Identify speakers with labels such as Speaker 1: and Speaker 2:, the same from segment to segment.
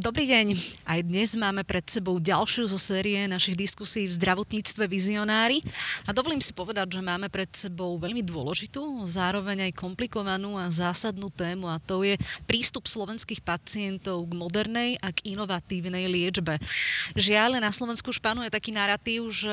Speaker 1: Dobrý deň. Aj dnes máme pred sebou ďalšiu zo série našich diskusí v zdravotníctve vizionári. A dovolím si povedať, že máme pred sebou veľmi dôležitú, zároveň aj komplikovanú a zásadnú tému a to je prístup slovenských pacientov k modernej a k inovatívnej liečbe. Žiaľ, na Slovensku už panuje taký narratív, že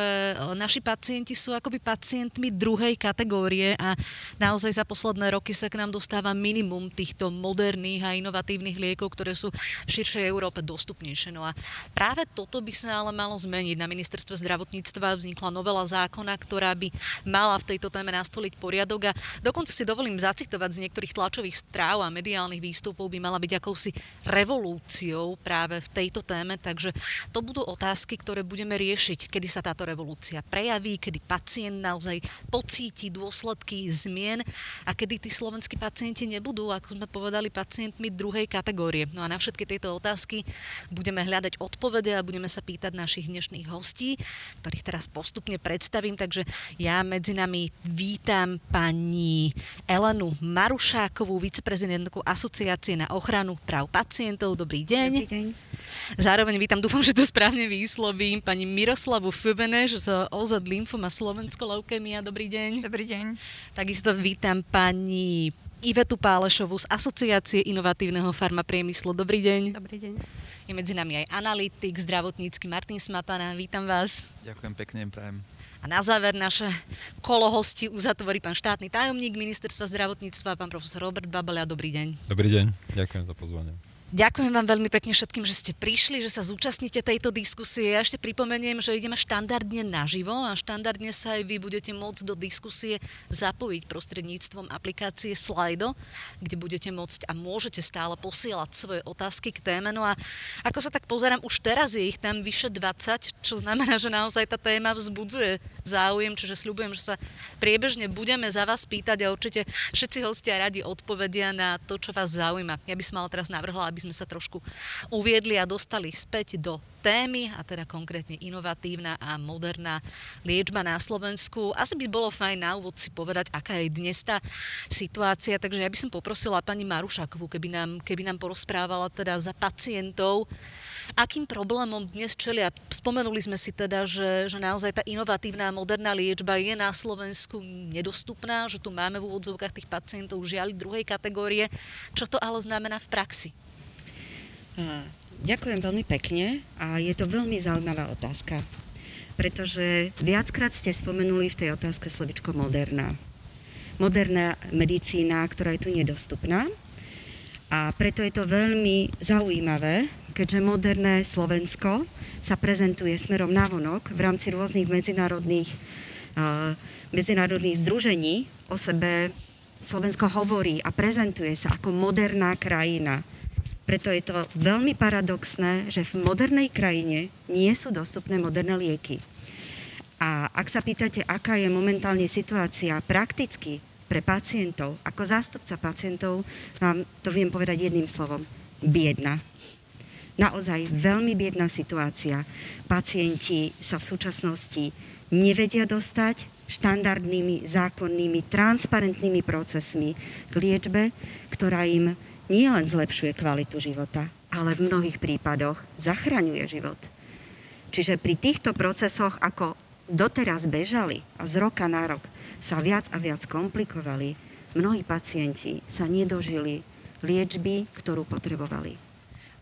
Speaker 1: naši pacienti sú akoby pacientmi druhej kategórie a naozaj za posledné roky sa k nám dostáva minimum týchto moderných a inovatívnych liekov, ktoré sú v širšej Európe dostupnejšie. No a práve toto by sa ale malo zmeniť. Na ministerstve zdravotníctva vznikla novela zákona, ktorá by mala v tejto téme nastoliť poriadok a dokonca si dovolím zacitovať z niektorých tlačových správ a mediálnych výstupov by mala byť akousi revolúciou práve v tejto téme, takže to budú otázky, ktoré budeme riešiť, kedy sa táto revolúcia prejaví, kedy pacient naozaj pocíti dôsledky zmien a kedy tí slovenskí pacienti nebudú, ako sme povedali, pacientmi druhej kategórie. No a na všetky tieto otázky otázky, budeme hľadať odpovede a budeme sa pýtať našich dnešných hostí, ktorých teraz postupne predstavím. Takže ja medzi nami vítam pani Elenu Marušákovú, viceprezidentku Asociácie na ochranu práv pacientov. Dobrý deň.
Speaker 2: Dobrý deň.
Speaker 1: Zároveň vítam, dúfam, že to správne vyslovím, pani Miroslavu Fubeneš z OZ Lymfoma Slovensko Leukemia. Dobrý deň.
Speaker 2: Dobrý deň.
Speaker 1: Takisto vítam pani Ivetu Pálešovú z Asociácie inovatívneho farmapriemyslu. Dobrý deň.
Speaker 2: Dobrý deň.
Speaker 1: Je medzi nami aj analytik zdravotnícky Martin Smatana. Vítam vás.
Speaker 3: Ďakujem pekne, prajem.
Speaker 1: A na záver naše kolo hosti uzatvorí pán štátny tajomník ministerstva zdravotníctva, pán profesor Robert Babelia. Dobrý deň.
Speaker 4: Dobrý deň, ďakujem za pozvanie.
Speaker 1: Ďakujem vám veľmi pekne všetkým, že ste prišli, že sa zúčastníte tejto diskusie. Ja ešte pripomeniem, že ideme štandardne naživo a štandardne sa aj vy budete môcť do diskusie zapojiť prostredníctvom aplikácie Slido, kde budete môcť a môžete stále posielať svoje otázky k téme. No a ako sa tak pozerám, už teraz je ich tam vyše 20, čo znamená, že naozaj tá téma vzbudzuje záujem, čiže sľubujem, že sa priebežne budeme za vás pýtať a určite všetci hostia radi odpovedia na to, čo vás zaujíma. Ja by som ale teraz navrhla, aby sme sa trošku uviedli a dostali späť do témy, a teda konkrétne inovatívna a moderná liečba na Slovensku. Asi by bolo fajn na úvod si povedať, aká je dnes tá situácia, takže ja by som poprosila pani Marušakovú, keby nám, keby nám porozprávala teda za pacientov, akým problémom dnes čelia. Spomenuli sme si teda, že, že naozaj tá inovatívna moderná liečba je na Slovensku nedostupná, že tu máme v úvodzovkách tých pacientov žiaľ druhej kategórie. Čo to ale znamená v praxi?
Speaker 2: Ďakujem veľmi pekne a je to veľmi zaujímavá otázka, pretože viackrát ste spomenuli v tej otázke slovičko moderná. Moderná medicína, ktorá je tu nedostupná a preto je to veľmi zaujímavé, keďže moderné Slovensko sa prezentuje smerom navonok v rámci rôznych medzinárodných, uh, medzinárodných združení o sebe Slovensko hovorí a prezentuje sa ako moderná krajina preto je to veľmi paradoxné, že v modernej krajine nie sú dostupné moderné lieky. A ak sa pýtate, aká je momentálne situácia prakticky pre pacientov, ako zástupca pacientov, vám to viem povedať jedným slovom. Biedna. Naozaj veľmi biedná situácia. Pacienti sa v súčasnosti nevedia dostať štandardnými, zákonnými, transparentnými procesmi k liečbe, ktorá im nie len zlepšuje kvalitu života, ale v mnohých prípadoch zachraňuje život. Čiže pri týchto procesoch, ako doteraz bežali a z roka na rok sa viac a viac komplikovali, mnohí pacienti sa nedožili liečby, ktorú potrebovali.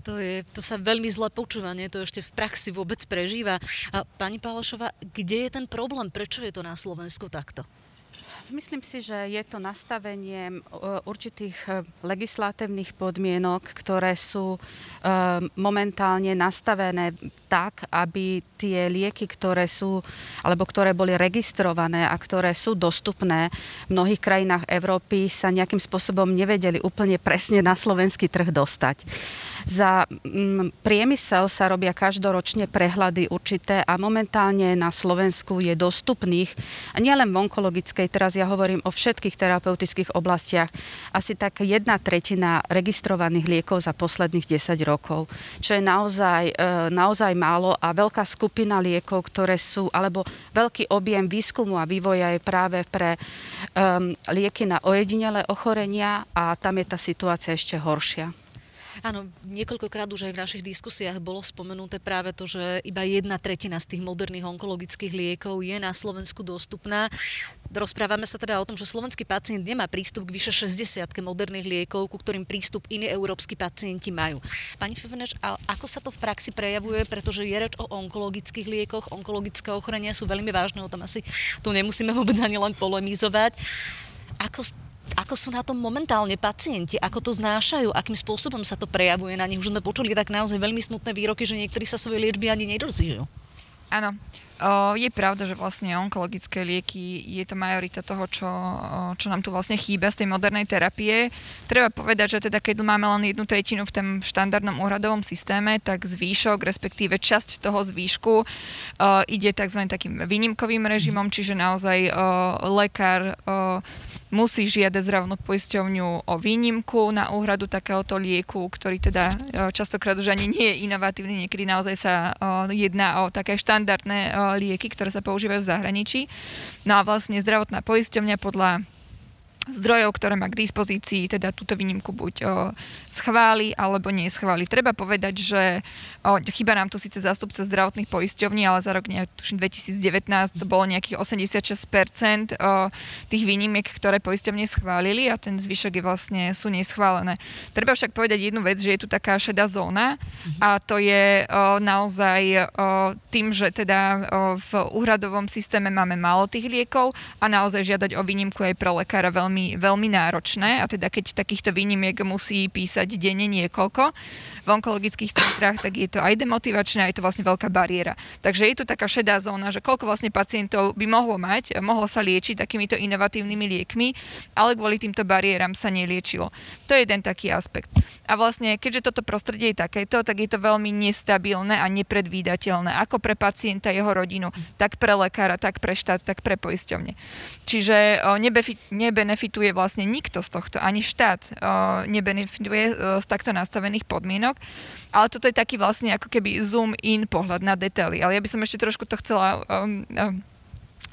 Speaker 1: To, je, to sa veľmi zle počúva, nie to ešte v praxi vôbec prežíva. A pani Pálošová, kde je ten problém? Prečo je to na Slovensku takto?
Speaker 5: Myslím si, že je to nastavenie určitých e, legislatívnych podmienok, ktoré sú e, momentálne nastavené tak, aby tie lieky, ktoré sú, alebo ktoré boli registrované a ktoré sú dostupné v mnohých krajinách Európy, sa nejakým spôsobom nevedeli úplne presne na slovenský trh dostať. Za mm, priemysel sa robia každoročne prehľady určité a momentálne na Slovensku je dostupných, a nielen v onkologickej, teraz ja hovorím o všetkých terapeutických oblastiach, asi tak jedna tretina registrovaných liekov za posledných 10 rokov, čo je naozaj, e, naozaj málo a veľká skupina liekov, ktoré sú, alebo veľký objem výskumu a vývoja je práve pre um, lieky na ojedinelé ochorenia a tam je tá situácia ešte horšia.
Speaker 1: Áno, niekoľkokrát už aj v našich diskusiách bolo spomenuté práve to, že iba jedna tretina z tých moderných onkologických liekov je na Slovensku dostupná. Rozprávame sa teda o tom, že slovenský pacient nemá prístup k vyše 60 moderných liekov, ku ktorým prístup iní európsky pacienti majú. Pani Fivneš, a ako sa to v praxi prejavuje, pretože je reč o onkologických liekoch, onkologické ochorenia sú veľmi vážne, o tom asi tu nemusíme vôbec ani len polemizovať. Ako ako sú na tom momentálne pacienti, ako to znášajú, akým spôsobom sa to prejavuje na nich. Už sme počuli tak naozaj veľmi smutné výroky, že niektorí sa svojej liečby ani nedozijú.
Speaker 3: Áno, je pravda, že vlastne onkologické lieky je to majorita toho, čo, čo nám tu vlastne chýba z tej modernej terapie. Treba povedať, že teda keď máme len jednu tretinu v tom štandardnom úhradovom systéme, tak zvýšok, respektíve časť toho zvýšku ide tzv. takým výnimkovým režimom, čiže naozaj lekár musí žiadať zdravotnú poisťovňu o výnimku na úhradu takéhoto lieku, ktorý teda častokrát už ani nie je inovatívny, niekedy naozaj sa jedná o také štandardné lieky, ktoré sa používajú v zahraničí. No a vlastne zdravotná poisťovňa podľa zdrojov, ktoré má k dispozícii, teda túto výnimku buď o, schváli alebo nie schváli. Treba povedať, že o, chyba nám tu síce zástupca zdravotných poisťovní, ale za rok, tuším 2019, to bolo nejakých 86% o, tých výnimiek, ktoré poisťovne schválili a ten zvyšok je vlastne sú neschválené. Treba však povedať jednu vec, že je tu taká šedá zóna a to je o, naozaj o, tým, že teda o, v úhradovom systéme máme málo tých liekov a naozaj žiadať o výnimku aj pre lekára veľmi veľmi, veľmi náročné. A teda keď takýchto výnimiek musí písať denne niekoľko v onkologických centrách, tak je to aj demotivačné, aj to vlastne veľká bariéra. Takže je tu taká šedá zóna, že koľko vlastne pacientov by mohlo mať, mohlo sa liečiť takýmito inovatívnymi liekmi, ale kvôli týmto bariéram sa neliečilo. To je jeden taký aspekt. A vlastne, keďže toto prostredie je takéto, tak je to veľmi nestabilné a nepredvídateľné, ako pre pacienta, jeho rodinu, tak pre lekára, tak pre štát, tak pre poisťovne. Čiže nebenefit nebenefituje vlastne nikto z tohto, ani štát nebenefituje z takto nastavených podmienok. Ale toto je taký vlastne ako keby zoom in pohľad na detaily. Ale ja by som ešte trošku to chcela um, um,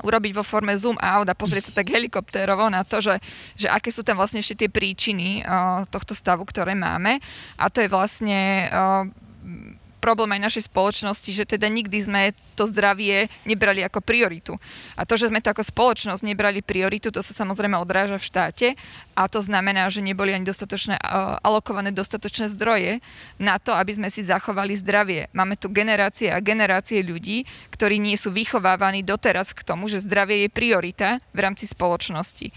Speaker 3: urobiť vo forme zoom out a pozrieť sa tak helikoptérovo na to, že, že aké sú tam vlastne ešte tie príčiny uh, tohto stavu, ktoré máme. A to je vlastne uh, problém aj našej spoločnosti, že teda nikdy sme to zdravie nebrali ako prioritu. A to, že sme to ako spoločnosť nebrali prioritu, to sa samozrejme odráža v štáte a to znamená, že neboli ani dostatočné, alokované dostatočné zdroje na to, aby sme si zachovali zdravie. Máme tu generácie a generácie ľudí, ktorí nie sú vychovávaní doteraz k tomu, že zdravie je priorita v rámci spoločnosti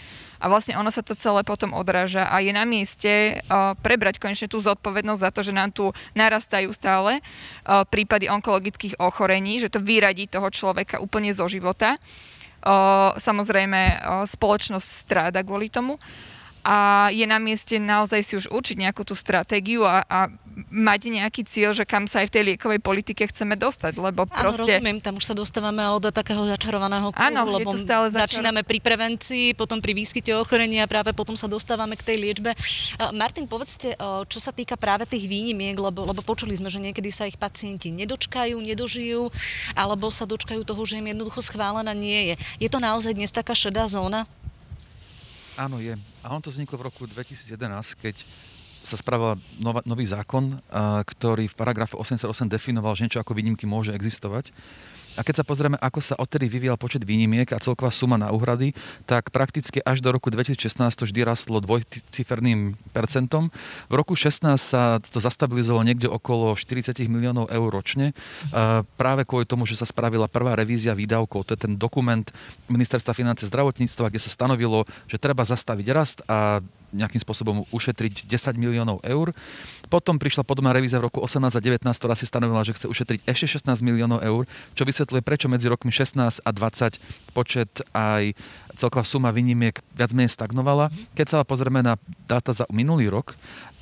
Speaker 3: a vlastne ono sa to celé potom odráža a je na mieste prebrať konečne tú zodpovednosť za to, že nám tu narastajú stále prípady onkologických ochorení, že to vyradí toho človeka úplne zo života. Samozrejme, spoločnosť stráda kvôli tomu a je na mieste naozaj si už určiť nejakú tú stratégiu a, a mať nejaký cieľ, že kam sa aj v tej liekovej politike chceme dostať, lebo proste...
Speaker 1: Áno, rozumiem, tam už sa dostávame ale do takého začarovaného kruhu,
Speaker 3: Áno,
Speaker 1: lebo
Speaker 3: to stále
Speaker 1: začar... začíname pri prevencii, potom pri výskyte ochorenia a práve potom sa dostávame k tej liečbe. Martin, povedzte, čo sa týka práve tých výnimiek, lebo, lebo počuli sme, že niekedy sa ich pacienti nedočkajú, nedožijú, alebo sa dočkajú toho, že im jednoducho schválená nie je. Je to naozaj dnes taká šedá zóna?
Speaker 4: Áno, je. A on to vzniklo v roku 2011, keď sa spravil nový zákon, ktorý v paragrafe 88 definoval, že niečo ako výnimky môže existovať. A keď sa pozrieme, ako sa odtedy vyvíjal počet výnimiek a celková suma na úhrady, tak prakticky až do roku 2016 to vždy rastlo dvojciferným percentom. V roku 16 sa to zastabilizovalo niekde okolo 40 miliónov eur ročne. Práve kvôli tomu, že sa spravila prvá revízia výdavkov. To je ten dokument Ministerstva financie zdravotníctva, kde sa stanovilo, že treba zastaviť rast a nejakým spôsobom ušetriť 10 miliónov eur. Potom prišla podobná revízia v roku 18 a 19, ktorá si stanovila, že chce ušetriť ešte 16 miliónov eur, čo vysvetľuje, prečo medzi rokmi 16 a 20 počet aj celková suma výnimiek viac menej stagnovala. Keď sa pozrieme na dáta za minulý rok,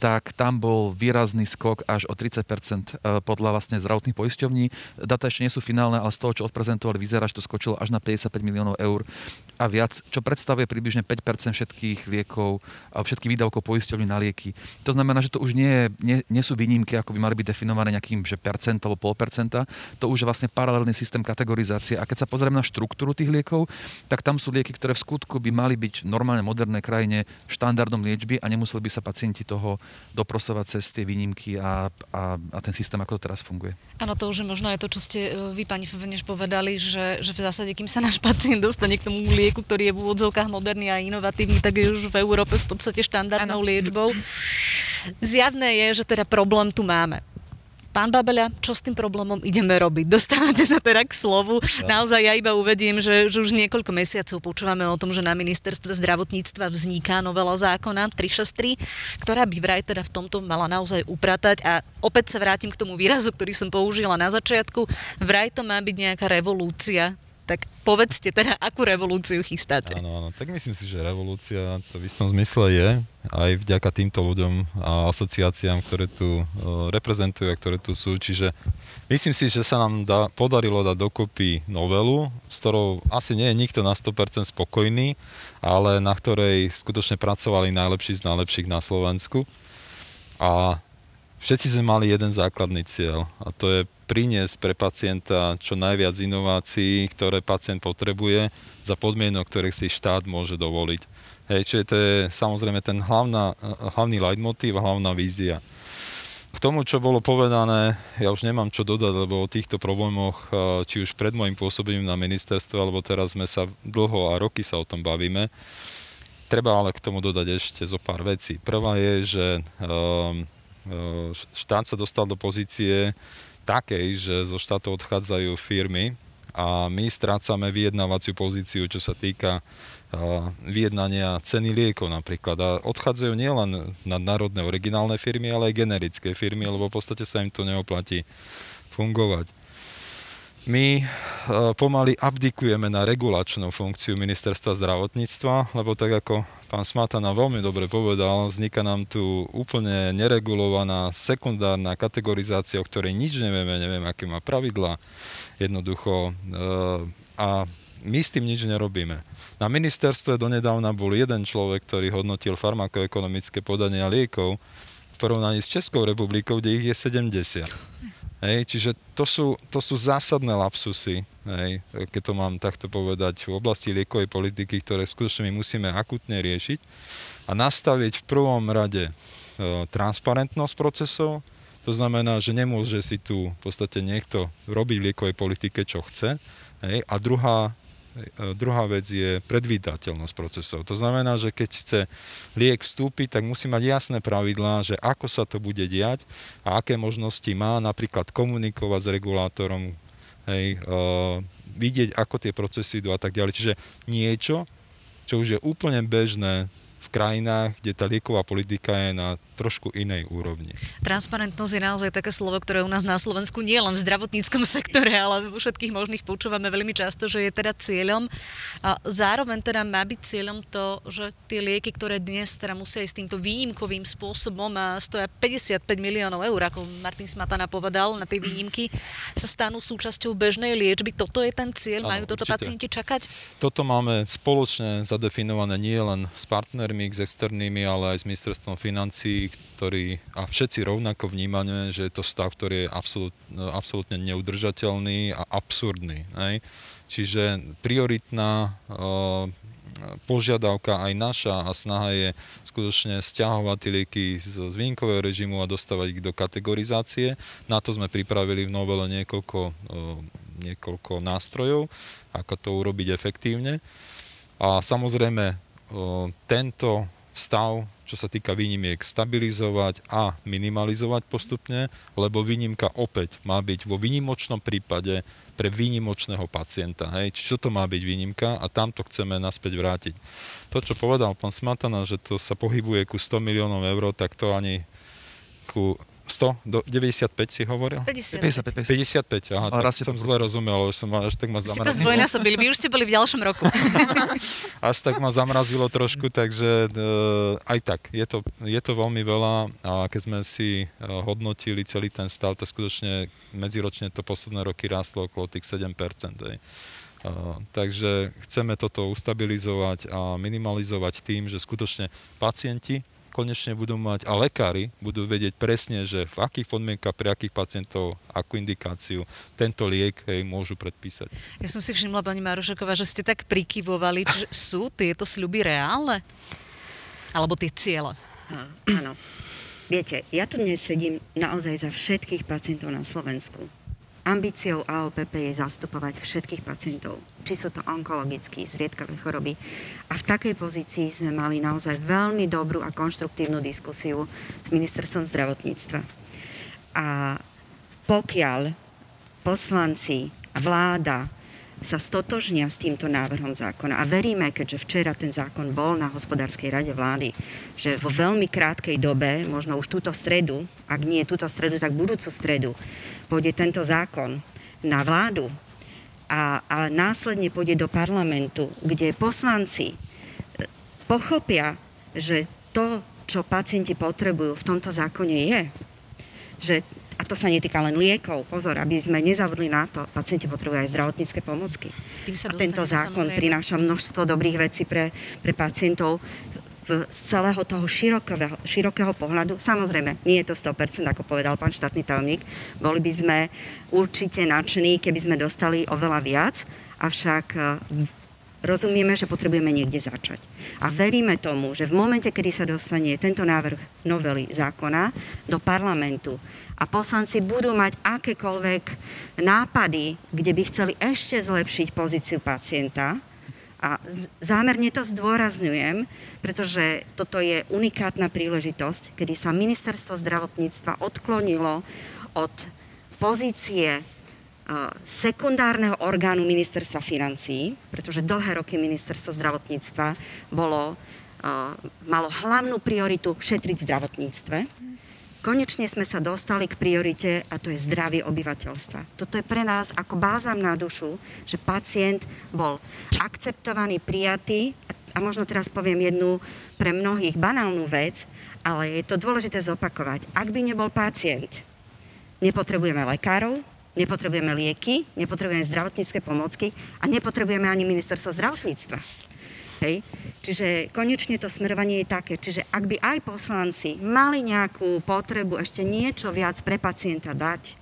Speaker 4: tak tam bol výrazný skok až o 30% e, podľa vlastne zdravotných poisťovní. Data ešte nie sú finálne, ale z toho, čo odprezentovali, vyzerá, že to skočilo až na 55 miliónov eur a viac, čo predstavuje približne 5% všetkých liekov všetky výdavkov poisťovní na lieky. To znamená, že to už nie, nie, nie sú výnimky, ako by mali byť definované nejakým že percent alebo pol percenta. To už je vlastne paralelný systém kategorizácie. A keď sa pozrieme na štruktúru tých liekov, tak tam sú lieky, ktoré v skutku by mali byť v normálne modernej krajine štandardom liečby a nemuseli by sa pacienti toho doprosovať cez tie výnimky a, a, a ten systém, ako to teraz funguje.
Speaker 1: Áno, to už je možno aj to, čo ste e, vy, pani Feveneš, povedali, že, že v zásade, kým sa náš pacient dostane k tomu lieku, ktorý je v úvodzovkách moderný a inovatívny, tak je už v Európe v podstate štandardnou ano. liečbou. Zjavné je, že teda problém tu máme. Pán Babeľa, čo s tým problémom ideme robiť? Dostávate sa teda k slovu. Naozaj ja iba uvediem, že, že už niekoľko mesiacov počúvame o tom, že na ministerstve zdravotníctva vzniká novela zákona 363, ktorá by vraj teda v tomto mala naozaj upratať. A opäť sa vrátim k tomu výrazu, ktorý som použila na začiatku. Vraj to má byť nejaká revolúcia tak povedzte teda, akú revolúciu chystáte?
Speaker 6: Áno, áno, tak myslím si, že revolúcia to v istom zmysle je, aj vďaka týmto ľuďom a asociáciám, ktoré tu uh, reprezentujú a ktoré tu sú. Čiže myslím si, že sa nám dá, podarilo dať dokopy novelu, s ktorou asi nie je nikto na 100% spokojný, ale na ktorej skutočne pracovali najlepší z najlepších na Slovensku. A všetci sme mali jeden základný cieľ a to je priniesť pre pacienta čo najviac inovácií, ktoré pacient potrebuje za podmienok, ktoré si štát môže dovoliť. Hej, čiže to je samozrejme ten hlavná, hlavný leitmotiv a hlavná vízia. K tomu, čo bolo povedané, ja už nemám čo dodať, lebo o týchto problémoch, či už pred môjim pôsobením na ministerstve, alebo teraz sme sa dlho a roky sa o tom bavíme. Treba ale k tomu dodať ešte zo pár vecí. Prvá je, že ehm, e, štát sa dostal do pozície, takej, že zo štátu odchádzajú firmy a my strácame vyjednávaciu pozíciu, čo sa týka vyjednania ceny liekov napríklad. A odchádzajú nielen nadnárodné originálne firmy, ale aj generické firmy, lebo v podstate sa im to neoplatí fungovať. My pomaly abdikujeme na regulačnú funkciu ministerstva zdravotníctva, lebo tak ako pán Smatana veľmi dobre povedal, vzniká nám tu úplne neregulovaná sekundárna kategorizácia, o ktorej nič nevieme, neviem, aké má pravidla, jednoducho. A my s tým nič nerobíme. Na ministerstve donedávna bol jeden človek, ktorý hodnotil farmakoekonomické podania liekov v porovnaní s Českou republikou, kde ich je 70. Hej, čiže to sú, to sú zásadné lapsusy, hej, keď to mám takto povedať, v oblasti liekovej politiky, ktoré skutočne my musíme akutne riešiť a nastaviť v prvom rade e, transparentnosť procesov, to znamená, že nemôže si tu v podstate niekto robiť v liekovej politike, čo chce. Hej, a druhá druhá vec je predvídateľnosť procesov. To znamená, že keď chce liek vstúpiť, tak musí mať jasné pravidlá, že ako sa to bude diať a aké možnosti má napríklad komunikovať s regulátorom, hej, uh, vidieť, ako tie procesy idú a tak ďalej. Čiže niečo, čo už je úplne bežné krajinách, kde tá lieková politika je na trošku inej úrovni.
Speaker 1: Transparentnosť je naozaj také slovo, ktoré u nás na Slovensku nie len v zdravotníckom sektore, ale vo všetkých možných počúvame veľmi často, že je teda cieľom. A zároveň teda má byť cieľom to, že tie lieky, ktoré dnes teda musia ísť týmto výnimkovým spôsobom a stoja 55 miliónov eur, ako Martin Smatana povedal na tej výnimky, sa stanú súčasťou bežnej liečby. Toto je ten cieľ? Majú toto určite. pacienti čakať?
Speaker 6: Toto máme spoločne zadefinované nie len s partnermi, s externými, ale aj s ministerstvom financí, ktorý, a všetci rovnako vnímame, že je to stav, ktorý je absolút, absolútne neudržateľný a absurdný. Hej? Čiže prioritná uh, požiadavka aj naša a snaha je skutočne stiahovať tie lieky z, z výnkového režimu a dostávať ich do kategorizácie. Na to sme pripravili v novele niekoľko, uh, niekoľko nástrojov, ako to urobiť efektívne. A samozrejme tento stav, čo sa týka výnimiek, stabilizovať a minimalizovať postupne, lebo výnimka opäť má byť vo výnimočnom prípade pre výnimočného pacienta. Hej. Čiže to má byť výnimka a tam to chceme naspäť vrátiť. To, čo povedal pán Smatana, že to sa pohybuje ku 100 miliónov eur, tak to ani ku 100 do 95 si hovoril?
Speaker 1: 55.
Speaker 6: 55, 55 aha, Ale tak som zle rozumel, už som až tak ma zamrazilo.
Speaker 1: Si to zdvojnásobili, vy už ste boli v ďalšom roku.
Speaker 6: až tak ma zamrazilo trošku, takže uh, aj tak, je to, je to veľmi veľa a keď sme si uh, hodnotili celý ten stav, to skutočne medziročne to posledné roky rástlo okolo tých 7%. Aj. takže chceme toto ustabilizovať a minimalizovať tým, že skutočne pacienti konečne budú mať a lekári budú vedieť presne, že v akých podmienkach pre akých pacientov, akú indikáciu tento liek hej, môžu predpísať.
Speaker 1: Ja som si všimla, pani Marušaková, že ste tak prikyvovali, že sú tieto sľuby reálne? Alebo tie ciele?
Speaker 2: Áno. Viete, ja tu dnes sedím naozaj za všetkých pacientov na Slovensku. Ambíciou AOPP je zastupovať všetkých pacientov, či sú to onkologické, zriedkavé choroby. A v takej pozícii sme mali naozaj veľmi dobrú a konštruktívnu diskusiu s ministerstvom zdravotníctva. A pokiaľ poslanci a vláda sa stotožnia s týmto návrhom zákona a veríme, keďže včera ten zákon bol na hospodárskej rade vlády, že vo veľmi krátkej dobe, možno už túto stredu, ak nie túto stredu, tak budúcu stredu, pôjde tento zákon na vládu a, a následne pôjde do parlamentu, kde poslanci e, pochopia, že to, čo pacienti potrebujú v tomto zákone je, že a to sa netýka len liekov, pozor, aby sme nezavudli na to, pacienti potrebujú aj zdravotnícke pomocky. a tento zákon samozrejme. prináša množstvo dobrých vecí pre, pre pacientov v, z celého toho širokého, širokého pohľadu. Samozrejme, nie je to 100%, ako povedal pán štátny tajomník. Boli by sme určite nadšení, keby sme dostali oveľa viac, avšak e, rozumieme, že potrebujeme niekde začať. A veríme tomu, že v momente, kedy sa dostane tento návrh novely zákona do parlamentu, a poslanci budú mať akékoľvek nápady, kde by chceli ešte zlepšiť pozíciu pacienta. A zámerne to zdôrazňujem, pretože toto je unikátna príležitosť, kedy sa ministerstvo zdravotníctva odklonilo od pozície e, sekundárneho orgánu ministerstva financií, pretože dlhé roky ministerstvo zdravotníctva bolo, e, malo hlavnú prioritu šetriť v zdravotníctve Konečne sme sa dostali k priorite a to je zdravie obyvateľstva. Toto je pre nás ako bálzam na dušu, že pacient bol akceptovaný, prijatý a možno teraz poviem jednu pre mnohých banálnu vec, ale je to dôležité zopakovať. Ak by nebol pacient, nepotrebujeme lekárov, nepotrebujeme lieky, nepotrebujeme zdravotnícke pomocky a nepotrebujeme ani ministerstvo zdravotníctva. Hej. Čiže konečne to smerovanie je také, čiže ak by aj poslanci mali nejakú potrebu ešte niečo viac pre pacienta dať,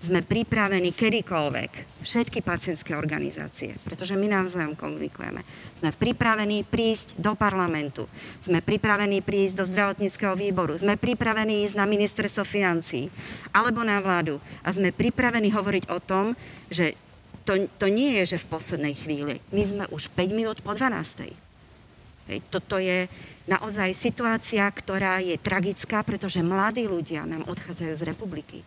Speaker 2: sme pripravení kedykoľvek, všetky pacientské organizácie, pretože my navzájom komunikujeme. Sme pripravení prísť do parlamentu, sme pripravení prísť do zdravotníckého výboru, sme pripravení ísť na ministerstvo financí alebo na vládu a sme pripravení hovoriť o tom, že to, to nie je, že v poslednej chvíli. My sme už 5 minút po 12. Toto je naozaj situácia, ktorá je tragická, pretože mladí ľudia nám odchádzajú z republiky.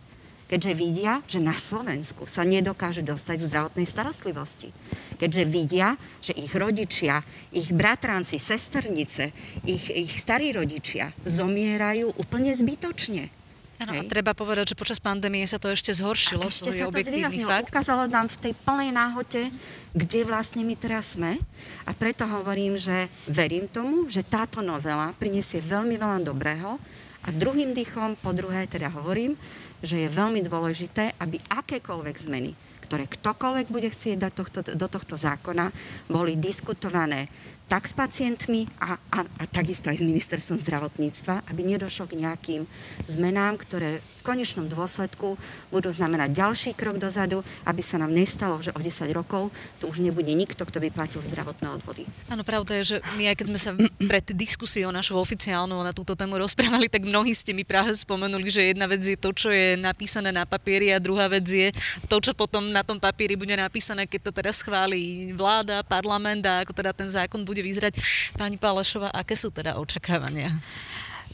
Speaker 2: Keďže vidia, že na Slovensku sa nedokážu dostať zdravotnej starostlivosti. Keďže vidia, že ich rodičia, ich bratranci, sesternice, ich, ich starí rodičia zomierajú úplne zbytočne
Speaker 1: Ano, a treba povedať, že počas pandémie sa to ešte zhoršilo.
Speaker 2: A ešte sa to zvýraznilo. Fakt. Ukázalo nám v tej plnej náhote, kde vlastne my teraz sme. A preto hovorím, že verím tomu, že táto novela prinesie veľmi veľa dobrého. A druhým dýchom, po druhé teda hovorím, že je veľmi dôležité, aby akékoľvek zmeny, ktoré ktokoľvek bude chcieť dať tohto, do tohto zákona, boli diskutované tak s pacientmi a, a, a takisto aj s ministerstvom zdravotníctva, aby nedošlo k nejakým zmenám, ktoré v konečnom dôsledku budú znamenať ďalší krok dozadu, aby sa nám nestalo, že o 10 rokov tu už nebude nikto, kto by platil zdravotné odvody.
Speaker 1: Áno, pravda je, že my aj keď sme sa pred diskusiou našou oficiálnou na túto tému rozprávali, tak mnohí ste mi práve spomenuli, že jedna vec je to, čo je napísané na papieri a druhá vec je to, čo potom na tom papieri bude napísané, keď to teraz schváli vláda, parlament a ako teda ten zákon bude vyzerať. Pani Pálešová, aké sú teda očakávania?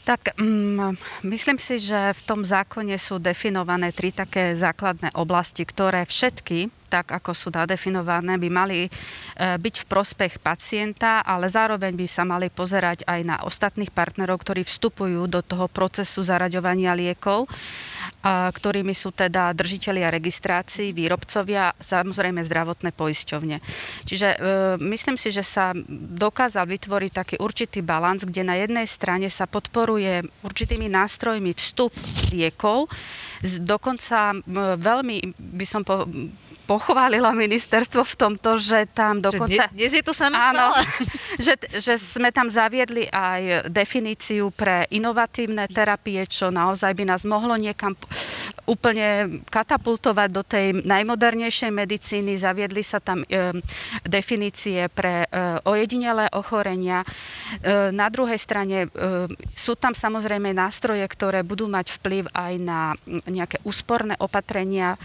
Speaker 5: Tak um, myslím si, že v tom zákone sú definované tri také základné oblasti, ktoré všetky tak ako sú nadefinované, by mali e, byť v prospech pacienta, ale zároveň by sa mali pozerať aj na ostatných partnerov, ktorí vstupujú do toho procesu zaraďovania liekov ktorými sú teda držiteľia registrácií, výrobcovia, samozrejme zdravotné poisťovne. Čiže e, myslím si, že sa dokázal vytvoriť taký určitý balans, kde na jednej strane sa podporuje určitými nástrojmi vstup liekov, dokonca veľmi by som po, pochválila ministerstvo v tomto, že tam dokonca...
Speaker 1: Že dnes je to samé
Speaker 5: Áno, že, že sme tam zaviedli aj definíciu pre inovatívne terapie, čo naozaj by nás mohlo niekam úplne katapultovať do tej najmodernejšej medicíny. Zaviedli sa tam e, definície pre e, ojedinelé ochorenia. E, na druhej strane e, sú tam samozrejme nástroje, ktoré budú mať vplyv aj na nejaké úsporné opatrenia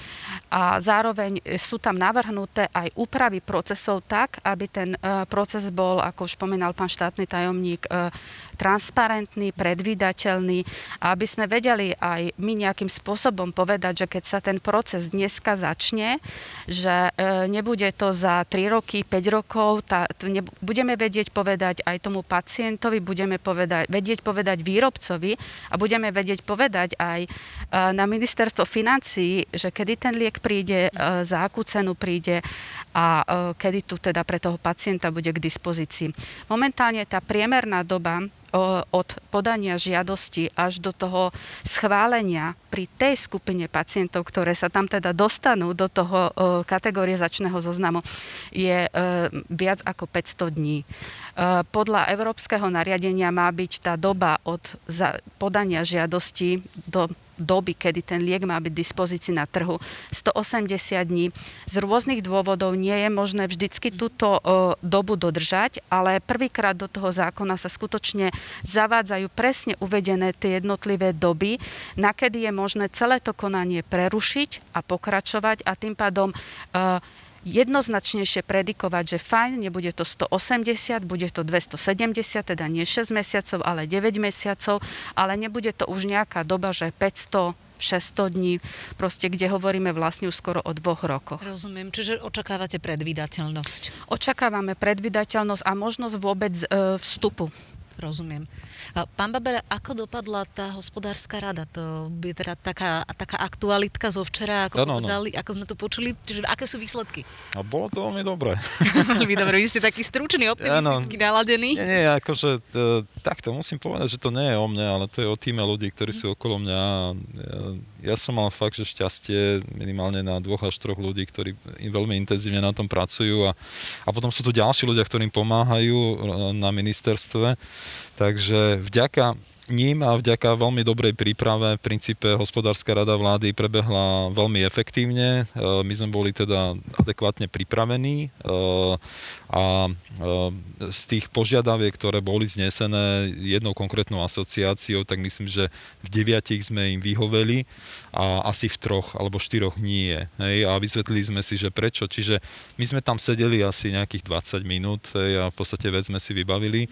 Speaker 5: a zároveň sú tam navrhnuté aj úpravy procesov tak, aby ten e, proces bol, ako už pomenal pán štátny tajomník, e, transparentný, predvídateľný a aby sme vedeli aj my nejakým spôsobom povedať, že keď sa ten proces dneska začne, že e, nebude to za 3 roky, 5 rokov, tá, budeme vedieť povedať aj tomu pacientovi, budeme povedať, vedieť povedať výrobcovi a budeme vedieť povedať aj e, na ministerstvo financií, že kedy ten liek príde, e, za akú cenu príde a kedy tu teda pre toho pacienta bude k dispozícii. Momentálne tá priemerná doba od podania žiadosti až do toho schválenia pri tej skupine pacientov, ktoré sa tam teda dostanú do toho kategorizačného zoznamu, je e, viac ako 500 dní. E, podľa európskeho nariadenia má byť tá doba od podania žiadosti do doby, kedy ten liek má byť dispozícii na trhu, 180 dní. Z rôznych dôvodov nie je možné vždycky túto dobu dodržať, ale prvýkrát do toho zákona sa skutočne zavádzajú presne uvedené tie jednotlivé doby, na kedy je možné celé to konanie prerušiť a pokračovať a tým pádom jednoznačnejšie predikovať, že fajn, nebude to 180, bude to 270, teda nie 6 mesiacov, ale 9 mesiacov, ale nebude to už nejaká doba, že 500 600 dní, proste kde hovoríme vlastne už skoro o dvoch rokoch.
Speaker 1: Rozumiem, čiže očakávate predvydateľnosť.
Speaker 5: Očakávame predvydateľnosť a možnosť vôbec e, vstupu.
Speaker 1: Rozumiem. Pán Babel, ako dopadla tá hospodárska rada? To je teda taká, taká aktualitka zo včera, ako, ano, povedali, ako sme to počuli. Čiže aké sú výsledky?
Speaker 6: A bolo to veľmi dobré.
Speaker 1: veľmi dobré. Vy ste taký stručný, optimisticky ano. naladený.
Speaker 6: Nie, nie, akože t- takto musím povedať, že to nie je o mne, ale to je o týme ľudí, ktorí sú okolo mňa. Ja, ja som mal fakt, že šťastie minimálne na dvoch až troch ľudí, ktorí veľmi intenzívne na tom pracujú a, a potom sú tu ďalší ľudia, ktorým pomáhajú e, na ministerstve. Takže vďaka ním a vďaka veľmi dobrej príprave v princípe hospodárska rada vlády prebehla veľmi efektívne. E, my sme boli teda adekvátne pripravení e, a e, z tých požiadaviek, ktoré boli znesené jednou konkrétnou asociáciou, tak myslím, že v deviatich sme im vyhoveli a asi v troch alebo štyroch nie. Hej, a vysvetlili sme si, že prečo. Čiže my sme tam sedeli asi nejakých 20 minút a v podstate vec sme si vybavili.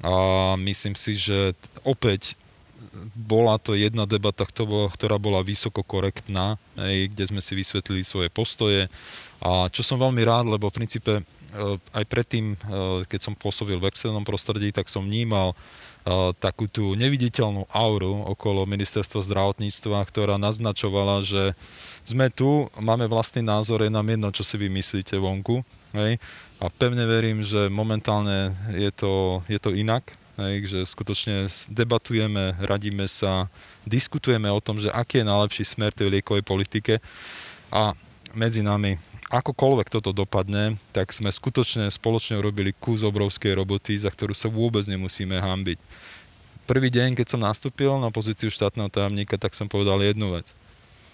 Speaker 6: A myslím si, že opäť bola to jedna debata, ktorá bola vysoko korektná, kde sme si vysvetlili svoje postoje. A čo som veľmi rád, lebo v princípe e, aj predtým, e, keď som pôsobil v externom prostredí, tak som vnímal takú tú neviditeľnú auru okolo ministerstva zdravotníctva, ktorá naznačovala, že sme tu, máme vlastný názor, je nám jedno, čo si vymyslíte vonku. Hej? A pevne verím, že momentálne je to, je to inak, hej, že skutočne debatujeme, radíme sa, diskutujeme o tom, že aký je najlepší smer tej liekovej politike a medzi nami akokoľvek toto dopadne, tak sme skutočne spoločne robili kus obrovskej roboty, za ktorú sa vôbec nemusíme hambiť. Prvý deň, keď som nastúpil na pozíciu štátneho tajomníka, tak som povedal jednu vec.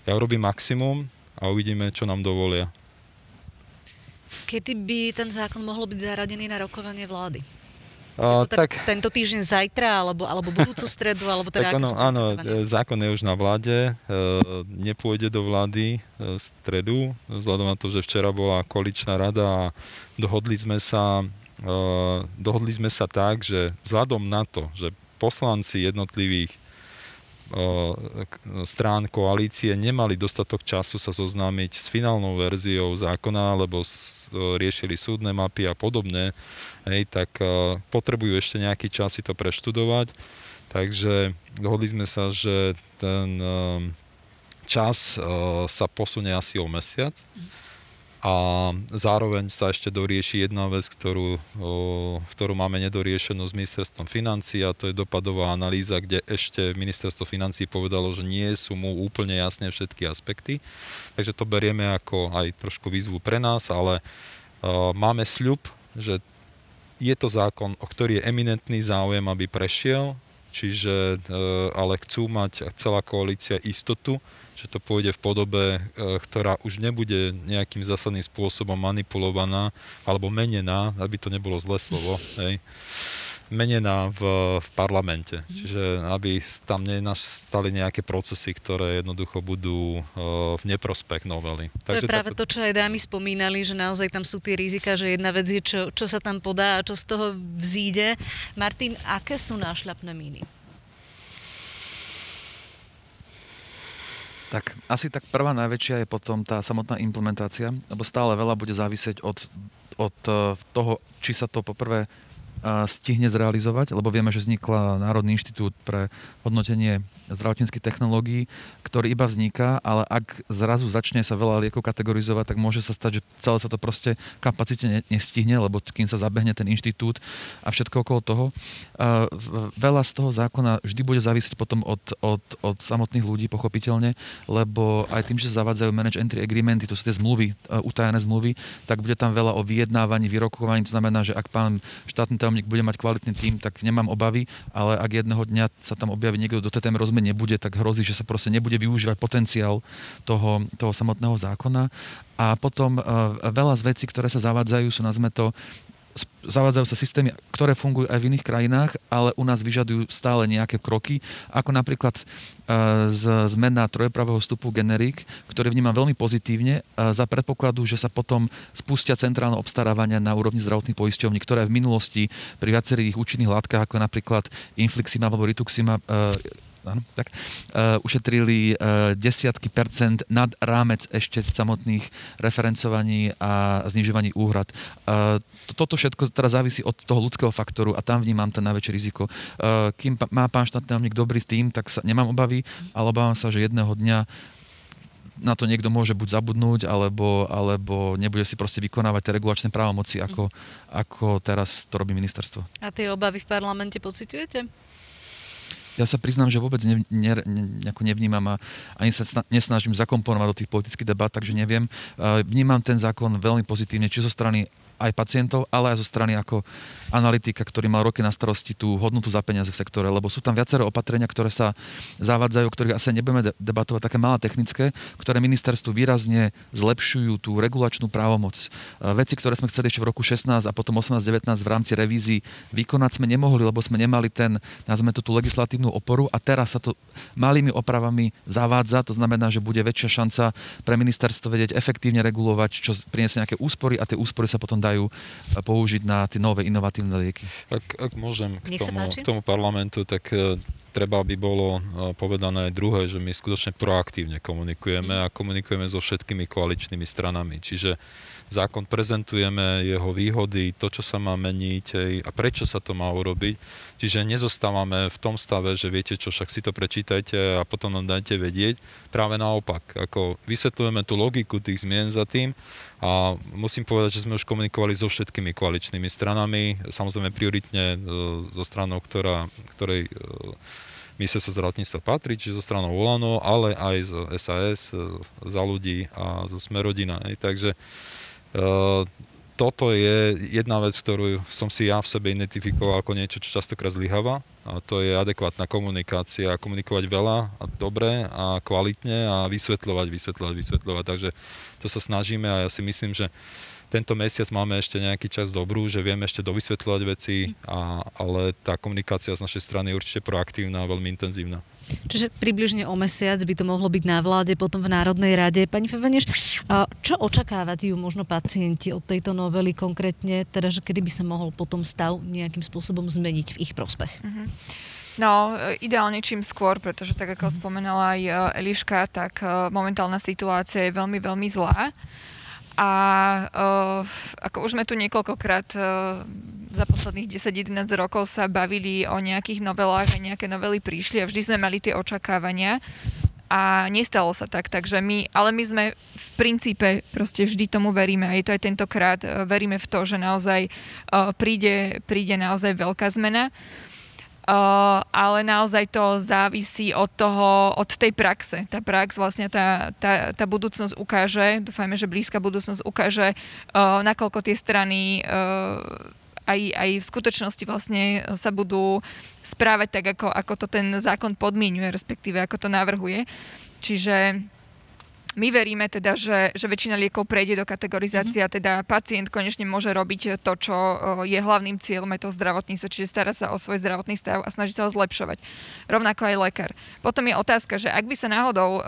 Speaker 6: Ja urobím maximum a uvidíme, čo nám dovolia.
Speaker 1: Kedy by ten zákon mohol byť zaradený na rokovanie vlády?
Speaker 6: Uh, tak,
Speaker 1: tento týždeň zajtra, alebo, alebo budúcu stredu, alebo teda tak ono,
Speaker 6: áno, zákon je už na vláde, nepôjde do vlády v stredu, vzhľadom na to, že včera bola koaličná rada a dohodli sme sa, dohodli sme sa tak, že vzhľadom na to, že poslanci jednotlivých strán koalície nemali dostatok času sa zoznámiť s finálnou verziou zákona, lebo riešili súdne mapy a podobne, hej, tak potrebujú ešte nejaký čas si to preštudovať. Takže dohodli sme sa, že ten čas sa posunie asi o mesiac. A zároveň sa ešte dorieši jedna vec, ktorú, ktorú máme nedoriešenú s ministerstvom financí a to je dopadová analýza, kde ešte ministerstvo financí povedalo, že nie sú mu úplne jasné všetky aspekty. Takže to berieme ako aj trošku výzvu pre nás, ale máme sľub, že je to zákon, o ktorý je eminentný záujem, aby prešiel, čiže ale chcú mať celá koalícia istotu, že to pôjde v podobe, e, ktorá už nebude nejakým zásadným spôsobom manipulovaná alebo menená, aby to nebolo zlé slovo, hej, menená v, v parlamente. Mhm. Čiže aby tam nenastali nejaké procesy, ktoré jednoducho budú uh, v neprospech novely.
Speaker 1: To Takže je práve to, čo aj dámy spomínali, že naozaj tam sú tie rizika, že jedna vec je, čo, čo sa tam podá a čo z toho vzíde. Martin, aké sú nášľapné míny?
Speaker 4: Tak asi tak prvá najväčšia je potom tá samotná implementácia, lebo stále veľa bude závisieť od, od eh, toho, či sa to poprvé stihne zrealizovať, lebo vieme, že vznikla Národný inštitút pre hodnotenie zdravotníckých technológií, ktorý iba vzniká, ale ak zrazu začne sa veľa liekov kategorizovať, tak môže sa stať, že celé sa to proste kapacite nestihne, lebo kým sa zabehne ten inštitút a všetko okolo toho. Veľa z toho zákona vždy bude závisieť potom od, od, od samotných ľudí, pochopiteľne, lebo aj tým, že zavádzajú manage entry agreementy, to sú tie zmluvy, utajené zmluvy, tak bude tam veľa o vyjednávaní, vyrokovaní. To znamená, že ak pán štátny tajomník bude mať kvalitný tým, tak nemám obavy, ale ak jedného dňa sa tam objaví niekto, do téme rozumie nebude, tak hrozí, že sa proste nebude využívať potenciál toho, toho samotného zákona. A potom uh, veľa z vecí, ktoré sa zavádzajú, sú nazme to zavádzajú sa systémy, ktoré fungujú aj v iných krajinách, ale u nás vyžadujú stále nejaké kroky, ako napríklad uh, z, zmena trojpravého vstupu generík, ktorý vnímam veľmi pozitívne, uh, za predpokladu, že sa potom spustia centrálne obstarávania na úrovni zdravotných poisťovní, ktoré v minulosti pri viacerých účinných látkach, ako napríklad Inflixima alebo Rituxima, uh, áno, tak, uh, ušetrili uh, desiatky percent nad rámec ešte samotných referencovaní a znižovaní úhrad. Uh, toto všetko teraz závisí od toho ľudského faktoru a tam vnímam ten najväčšie riziko. Uh, kým má pán štátny dobrý tým, tak sa nemám obavy, ale obávam sa, že jedného dňa na to niekto môže buď zabudnúť, alebo, alebo nebude si proste vykonávať tie regulačné právomoci, ako, ako teraz to robí ministerstvo.
Speaker 1: A tie obavy v parlamente pociťujete?
Speaker 4: Ja sa priznám, že vôbec ne, ne, ne, nevnímam a ani sa nesnažím zakomponovať do tých politických debat, takže neviem. Vnímam ten zákon veľmi pozitívne, či zo strany aj pacientov, ale aj zo strany ako analytika, ktorý mal roky na starosti tú hodnotu za peniaze v sektore, lebo sú tam viaceré opatrenia, ktoré sa zavádzajú, ktorých asi nebudeme debatovať, také malé technické, ktoré ministerstvu výrazne zlepšujú tú regulačnú právomoc. Veci, ktoré sme chceli ešte v roku 16 a potom 18-19 v rámci revízií vykonať sme nemohli, lebo sme nemali ten, nazveme to tú legislatívnu oporu a teraz sa to malými opravami zavádza, to znamená, že bude väčšia šanca pre ministerstvo vedieť efektívne regulovať, čo priniesie nejaké úspory a tie úspory sa potom dajú použiť na tie nové inovatívne lieky.
Speaker 6: Ak, ak môžem k tomu, k tomu parlamentu, tak e, treba by bolo e, povedané aj druhé, že my skutočne proaktívne komunikujeme a komunikujeme so všetkými koaličnými stranami. Čiže zákon prezentujeme, jeho výhody, to, čo sa má meniť a prečo sa to má urobiť. Čiže nezostávame v tom stave, že viete čo, však si to prečítajte a potom nám dajte vedieť. Práve naopak, ako vysvetľujeme tú logiku tých zmien za tým a musím povedať, že sme už komunikovali so všetkými koaličnými stranami, samozrejme prioritne e, so stranou, ktorá, ktorej e, ministerstvo zdravotníctva patrí, čiže zo stranou Volano, ale aj z SAS, e, za ľudí a zo Smerodina. Takže Eh, toto je jedna vec, ktorú som si ja v sebe identifikoval ako niečo, čo častokrát zlyháva. A to je adekvátna komunikácia. Komunikovať veľa a dobre a kvalitne a vysvetľovať, vysvetľovať, vysvetľovať. Takže to sa snažíme a ja si myslím, že tento mesiac máme ešte nejaký čas dobrú, že vieme ešte dovysvetľovať veci, a, ale tá komunikácia z našej strany je určite proaktívna a veľmi intenzívna.
Speaker 1: Čiže približne o mesiac by to mohlo byť na vláde, potom v Národnej rade. Pani Feveneš, čo očakávajú možno pacienti od tejto novely konkrétne, teda že kedy by sa mohol potom stav nejakým spôsobom zmeniť v ich prospech? Uh-huh.
Speaker 3: No, ideálne čím skôr, pretože tak ako spomenala aj e, Eliška, tak e, momentálna situácia je veľmi, veľmi zlá. A ako už sme tu niekoľkokrát za posledných 10-11 rokov sa bavili o nejakých novelách a nejaké novely prišli a vždy sme mali tie očakávania. a nestalo sa tak, takže my, ale my sme v princípe proste vždy tomu veríme a je to aj tentokrát, veríme v to, že naozaj príde, príde naozaj veľká zmena. Uh, ale naozaj to závisí od toho, od tej praxe. Tá prax, vlastne tá, tá, tá budúcnosť ukáže, dúfajme, že blízka budúcnosť ukáže, uh, nakoľko tie strany uh, aj, aj v skutočnosti vlastne sa budú správať tak, ako, ako to ten zákon podmienuje, respektíve ako to navrhuje. Čiže my veríme teda, že, že väčšina liekov prejde do kategorizácie a teda pacient konečne môže robiť to, čo je hlavným cieľom aj toho zdravotníctva, čiže stará sa o svoj zdravotný stav a snaží sa ho zlepšovať. Rovnako aj lekár. Potom je otázka, že ak by sa náhodou,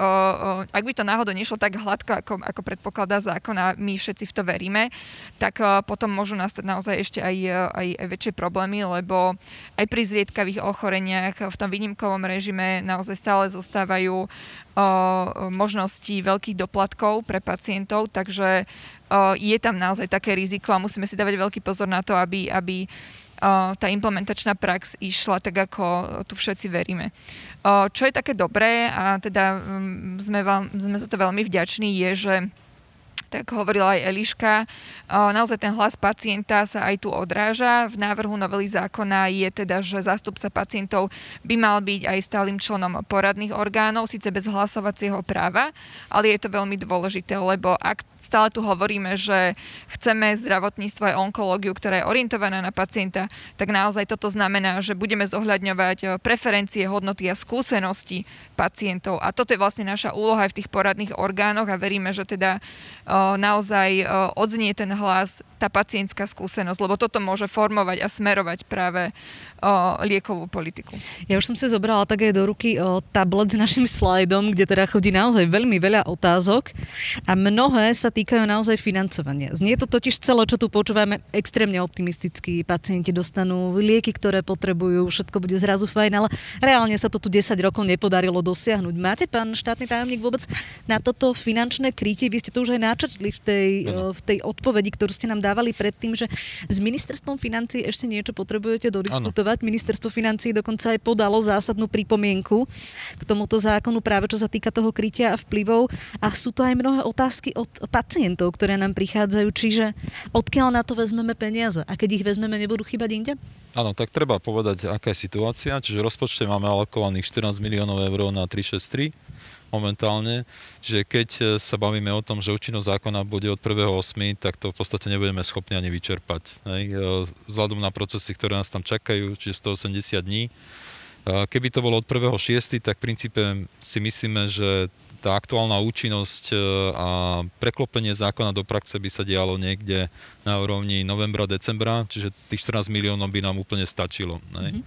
Speaker 3: ak by to náhodou nešlo tak hladko, ako, ako predpokladá zákon a my všetci v to veríme, tak potom môžu nastať naozaj ešte aj, aj, aj väčšie problémy, lebo aj pri zriedkavých ochoreniach v tom výnimkovom režime naozaj stále zostávajú možnosti veľkých doplatkov pre pacientov, takže je tam naozaj také riziko a musíme si dávať veľký pozor na to, aby, aby tá implementačná prax išla tak, ako tu všetci veríme. Čo je také dobré a teda sme, vám, sme za to veľmi vďační, je, že tak hovorila aj Eliška, naozaj ten hlas pacienta sa aj tu odráža. V návrhu novely zákona je teda, že zástupca pacientov by mal byť aj stálym členom poradných orgánov, síce bez hlasovacieho práva, ale je to veľmi dôležité, lebo ak stále tu hovoríme, že chceme zdravotníctvo aj onkológiu, ktorá je orientovaná na pacienta, tak naozaj toto znamená, že budeme zohľadňovať preferencie, hodnoty a skúsenosti pacientov. A toto je vlastne naša úloha aj v tých poradných orgánoch a veríme, že teda naozaj odznie ten hlas, tá pacientská skúsenosť, lebo toto môže formovať a smerovať práve liekovú politiku.
Speaker 1: Ja už som si zobrala tak aj do ruky tablet s našim slajdom, kde teda chodí naozaj veľmi veľa otázok a mnohé sa týkajú naozaj financovania. Znie to totiž celé, čo tu počúvame, extrémne optimisticky. Pacienti dostanú lieky, ktoré potrebujú, všetko bude zrazu fajn, ale reálne sa to tu 10 rokov nepodarilo dosiahnuť. Máte, pán štátny tajomník, vôbec na toto finančné krytie? Vy ste to už aj načrtli v tej, v tej odpovedi, ktorú ste nám dávali predtým, že s ministerstvom financí ešte niečo potrebujete dodiskutovať. Ano. Ministerstvo financí dokonca aj podalo zásadnú pripomienku k tomuto zákonu práve čo sa týka toho krytia a vplyvov. A sú to aj mnohé otázky od pacientov, ktoré nám prichádzajú. Čiže odkiaľ na to vezmeme peniaze? A keď ich vezmeme, nebudú chýbať inde?
Speaker 6: Áno, tak treba povedať, aká je situácia. Čiže rozpočte máme alokovaných 14 miliónov eur na 363 momentálne, že keď e, sa bavíme o tom, že účinnosť zákona bude od 1.8., tak to v podstate nebudeme schopní ani vyčerpať. Hej. E, vzhľadom na procesy, ktoré nás tam čakajú, čiže 180 dní. E, keby to bolo od 1.6., tak v princípe si myslíme, že tá aktuálna účinnosť a preklopenie zákona do praxe by sa dialo niekde na úrovni novembra, decembra, čiže tých 14 miliónov by nám úplne stačilo. Mm-hmm.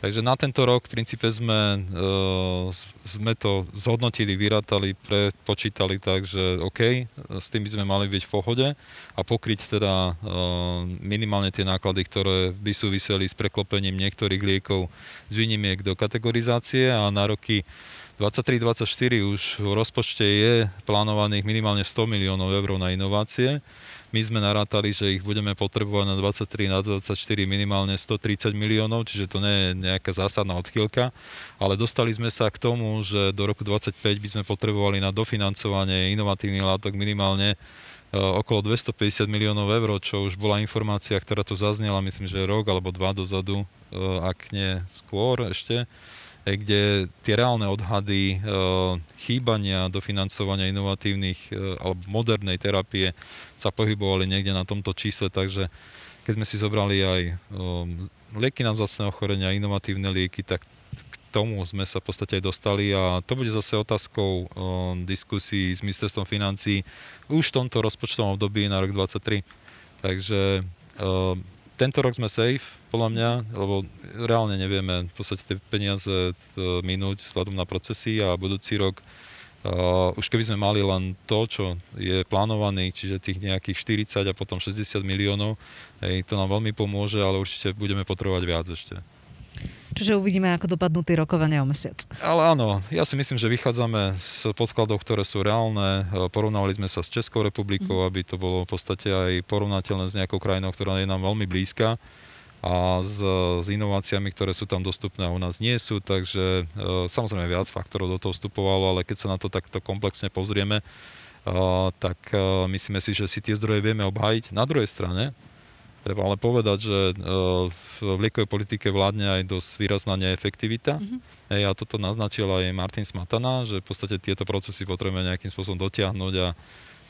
Speaker 6: Takže na tento rok v princípe sme, uh, sme to zhodnotili, vyrátali, prepočítali tak, že OK, s tým by sme mali byť v pohode a pokryť teda uh, minimálne tie náklady, ktoré by súviseli s preklopením niektorých liekov z výnimiek do kategorizácie a na roky 23-24 už v rozpočte je plánovaných minimálne 100 miliónov eur na inovácie my sme narátali, že ich budeme potrebovať na 23, na 24 minimálne 130 miliónov, čiže to nie je nejaká zásadná odchýlka, ale dostali sme sa k tomu, že do roku 25 by sme potrebovali na dofinancovanie inovatívnych látok minimálne e, okolo 250 miliónov eur, čo už bola informácia, ktorá tu zaznela, myslím, že rok alebo dva dozadu, e, ak nie skôr ešte kde tie reálne odhady e, chýbania do financovania inovatívnych e, alebo modernej terapie sa pohybovali niekde na tomto čísle, takže keď sme si zobrali aj lieky na vzácne ochorenia, inovatívne lieky, tak k tomu sme sa v podstate aj dostali a to bude zase otázkou diskusí s ministerstvom financí už v tomto rozpočtovom období na rok 2023. Takže tento rok sme safe, podľa mňa, lebo reálne nevieme v podstate tie peniaze e, minúť vzhľadom na procesy a budúci rok Uh, už keby sme mali len to, čo je plánovaný, čiže tých nejakých 40 a potom 60 miliónov, hej, to nám veľmi pomôže, ale určite budeme potrebovať viac ešte.
Speaker 1: Čiže uvidíme, ako dopadnú tie rokovania o mesiac.
Speaker 6: Ale áno, ja si myslím, že vychádzame z podkladov, ktoré sú reálne. Porovnali sme sa s Českou republikou, mm. aby to bolo v podstate aj porovnateľné s nejakou krajinou, ktorá je nám veľmi blízka. a s, s inováciami, ktoré sú tam dostupné a u nás nie sú, takže e, samozrejme viac faktorov do toho vstupovalo, ale keď sa na to takto komplexne pozrieme, e, tak e, myslíme si, že si tie zdroje vieme obhájiť. Na druhej strane, treba ale povedať, že v liekovej politike vládne aj dosť výrazná neefektivita. Mm-hmm. Hej, a toto naznačil aj Martin Smatana, že v podstate tieto procesy potrebujeme nejakým spôsobom dotiahnuť a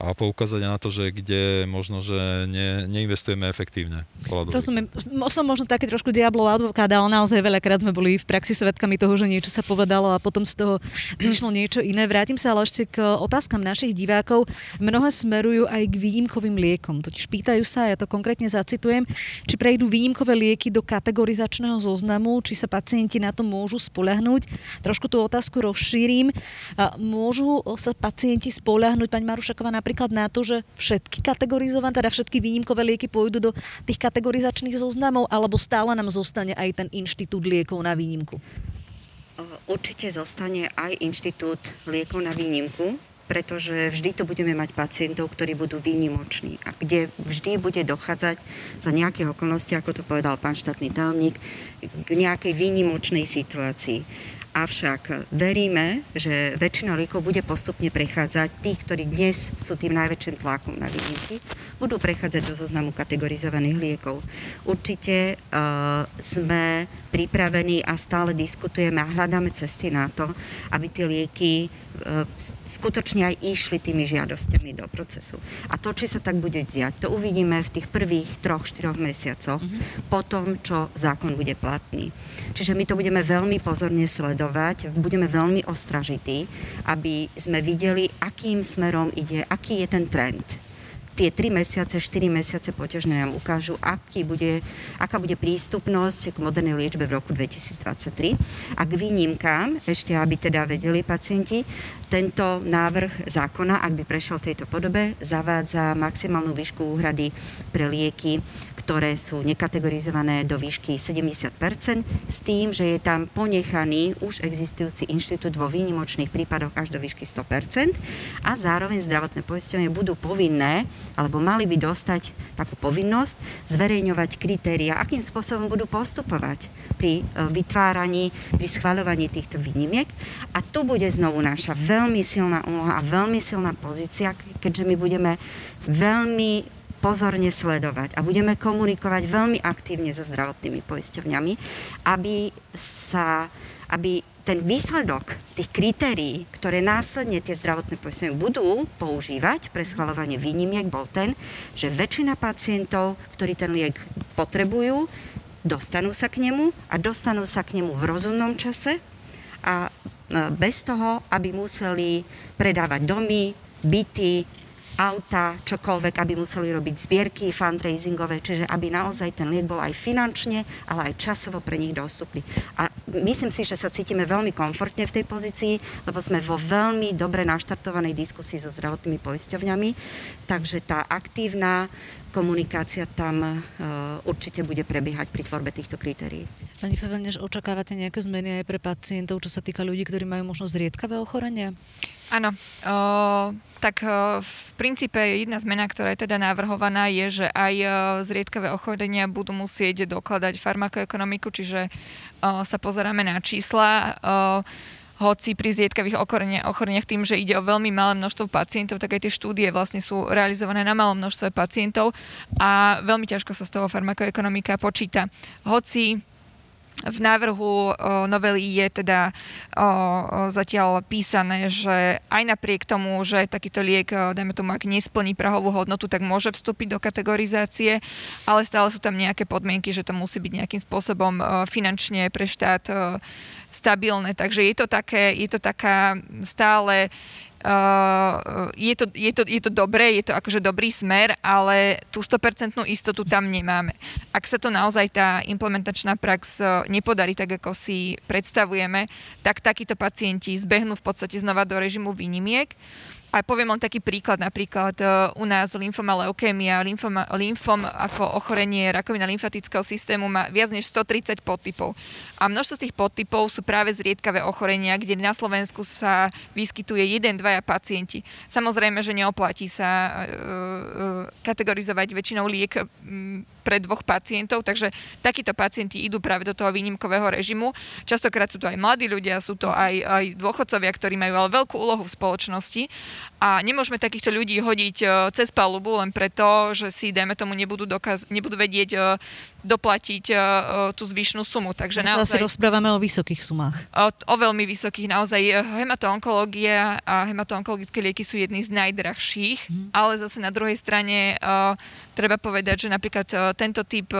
Speaker 6: a poukázať na to, že kde možno, že ne, neinvestujeme efektívne.
Speaker 1: Rozumiem. Som možno taký trošku diablov advokát, ale naozaj veľakrát sme boli v praxi svetkami toho, že niečo sa povedalo a potom z toho zišlo niečo iné. Vrátim sa ale ešte k otázkam našich divákov. Mnohé smerujú aj k výjimkovým liekom. Totiž pýtajú sa, ja to konkrétne zacitujem, či prejdú výjimkové lieky do kategorizačného zoznamu, či sa pacienti na to môžu spoľahnúť. Trošku tú otázku rozšírim. Môžu sa pacienti spoľahnúť, pani Marušaková, napríklad na to, že všetky kategorizované, teda všetky výnimkové lieky pôjdu do tých kategorizačných zoznamov, alebo stále nám zostane aj ten inštitút liekov na výnimku?
Speaker 2: Určite zostane aj inštitút liekov na výnimku, pretože vždy tu budeme mať pacientov, ktorí budú výnimoční a kde vždy bude dochádzať za nejaké okolnosti, ako to povedal pán štátny tajomník, k nejakej výnimočnej situácii. Avšak veríme, že väčšina liekov bude postupne prechádzať, tých, ktorí dnes sú tým najväčším tlakom na výnimky, budú prechádzať do zoznamu kategorizovaných liekov. Určite uh, sme pripravení a stále diskutujeme a hľadáme cesty na to, aby tie lieky skutočne aj išli tými žiadosťami do procesu. A to, či sa tak bude diať, to uvidíme v tých prvých troch, štyroch mesiacoch, mm-hmm. po tom, čo zákon bude platný. Čiže my to budeme veľmi pozorne sledovať, budeme veľmi ostražití, aby sme videli, akým smerom ide, aký je ten trend tie 3 mesiace, 4 mesiace poťažné nám ukážu, aký bude, aká bude prístupnosť k modernej liečbe v roku 2023. A k výnimkám, ešte aby teda vedeli pacienti, tento návrh zákona, ak by prešiel v tejto podobe, zavádza maximálnu výšku úhrady pre lieky, ktoré sú nekategorizované do výšky 70% s tým, že je tam ponechaný už existujúci inštitút vo výnimočných prípadoch až do výšky 100% a zároveň zdravotné poisťovne budú povinné, alebo mali by dostať takú povinnosť zverejňovať kritéria, akým spôsobom budú postupovať pri e, vytváraní, pri schváľovaní týchto výnimiek. A tu bude znovu naša veľmi silná úloha a veľmi silná pozícia, keďže my budeme veľmi pozorne sledovať a budeme komunikovať veľmi aktívne so zdravotnými poisťovňami, aby sa, aby ten výsledok tých kritérií, ktoré následne tie zdravotné poisťovne budú používať pre schvalovanie výnimiek, bol ten, že väčšina pacientov, ktorí ten liek potrebujú, dostanú sa k nemu a dostanú sa k nemu v rozumnom čase a bez toho, aby museli predávať domy, byty, auta, čokoľvek, aby museli robiť zbierky fundraisingové, čiže aby naozaj ten liek bol aj finančne, ale aj časovo pre nich dostupný. A myslím si, že sa cítime veľmi komfortne v tej pozícii, lebo sme vo veľmi dobre naštartovanej diskusii so zdravotnými poisťovňami, takže tá aktívna komunikácia tam uh, určite bude prebiehať pri tvorbe týchto kritérií.
Speaker 1: Pani Fevelnež, očakávate nejaké zmeny aj pre pacientov, čo sa týka ľudí, ktorí majú možno zriedkavé ochorenia?
Speaker 3: Áno, o, tak o, v princípe jedna zmena, ktorá je teda navrhovaná, je, že aj o, zriedkavé ochorenia budú musieť dokladať farmakoekonomiku, čiže o, sa pozeráme na čísla. O, hoci pri zriedkavých ochoreniach tým, že ide o veľmi malé množstvo pacientov, tak aj tie štúdie vlastne sú realizované na malom množstve pacientov a veľmi ťažko sa z toho farmakoekonomika počíta. Hoci v návrhu novely je teda zatiaľ písané, že aj napriek tomu, že takýto liek, dajme tomu, ak nesplní prahovú hodnotu, tak môže vstúpiť do kategorizácie, ale stále sú tam nejaké podmienky, že to musí byť nejakým spôsobom finančne pre štát stabilné. Takže je to, také, je to taká stále Uh, je, to, je, to, je to dobré, je to akože dobrý smer, ale tú 100% istotu tam nemáme. Ak sa to naozaj tá implementačná prax uh, nepodarí tak, ako si predstavujeme, tak takíto pacienti zbehnú v podstate znova do režimu výnimiek. A poviem len taký príklad, napríklad uh, u nás lymfoma leukémia, lymfoma, lymfom ako ochorenie rakovina lymfatického systému má viac než 130 podtypov. A množstvo z tých podtypov sú práve zriedkavé ochorenia, kde na Slovensku sa vyskytuje jeden, dvaja pacienti. Samozrejme, že neoplatí sa uh, uh, kategorizovať väčšinou liek pre dvoch pacientov, takže takíto pacienti idú práve do toho výnimkového režimu. Častokrát sú to aj mladí ľudia, sú to aj, aj dôchodcovia, ktorí majú ale veľkú úlohu v spoločnosti a nemôžeme takýchto ľudí hodiť e, cez palubu len preto, že si, dajme tomu, nebudú, dokaz- nebudú vedieť e, doplatiť e, tú zvyšnú sumu.
Speaker 1: Takže naozaj... Sa rozprávame o vysokých sumách.
Speaker 3: O, o veľmi vysokých. Naozaj hematoonkológia a hematoonkologické lieky sú jedny z najdrahších, mm. ale zase na druhej strane treba povedať, že napríklad tento typ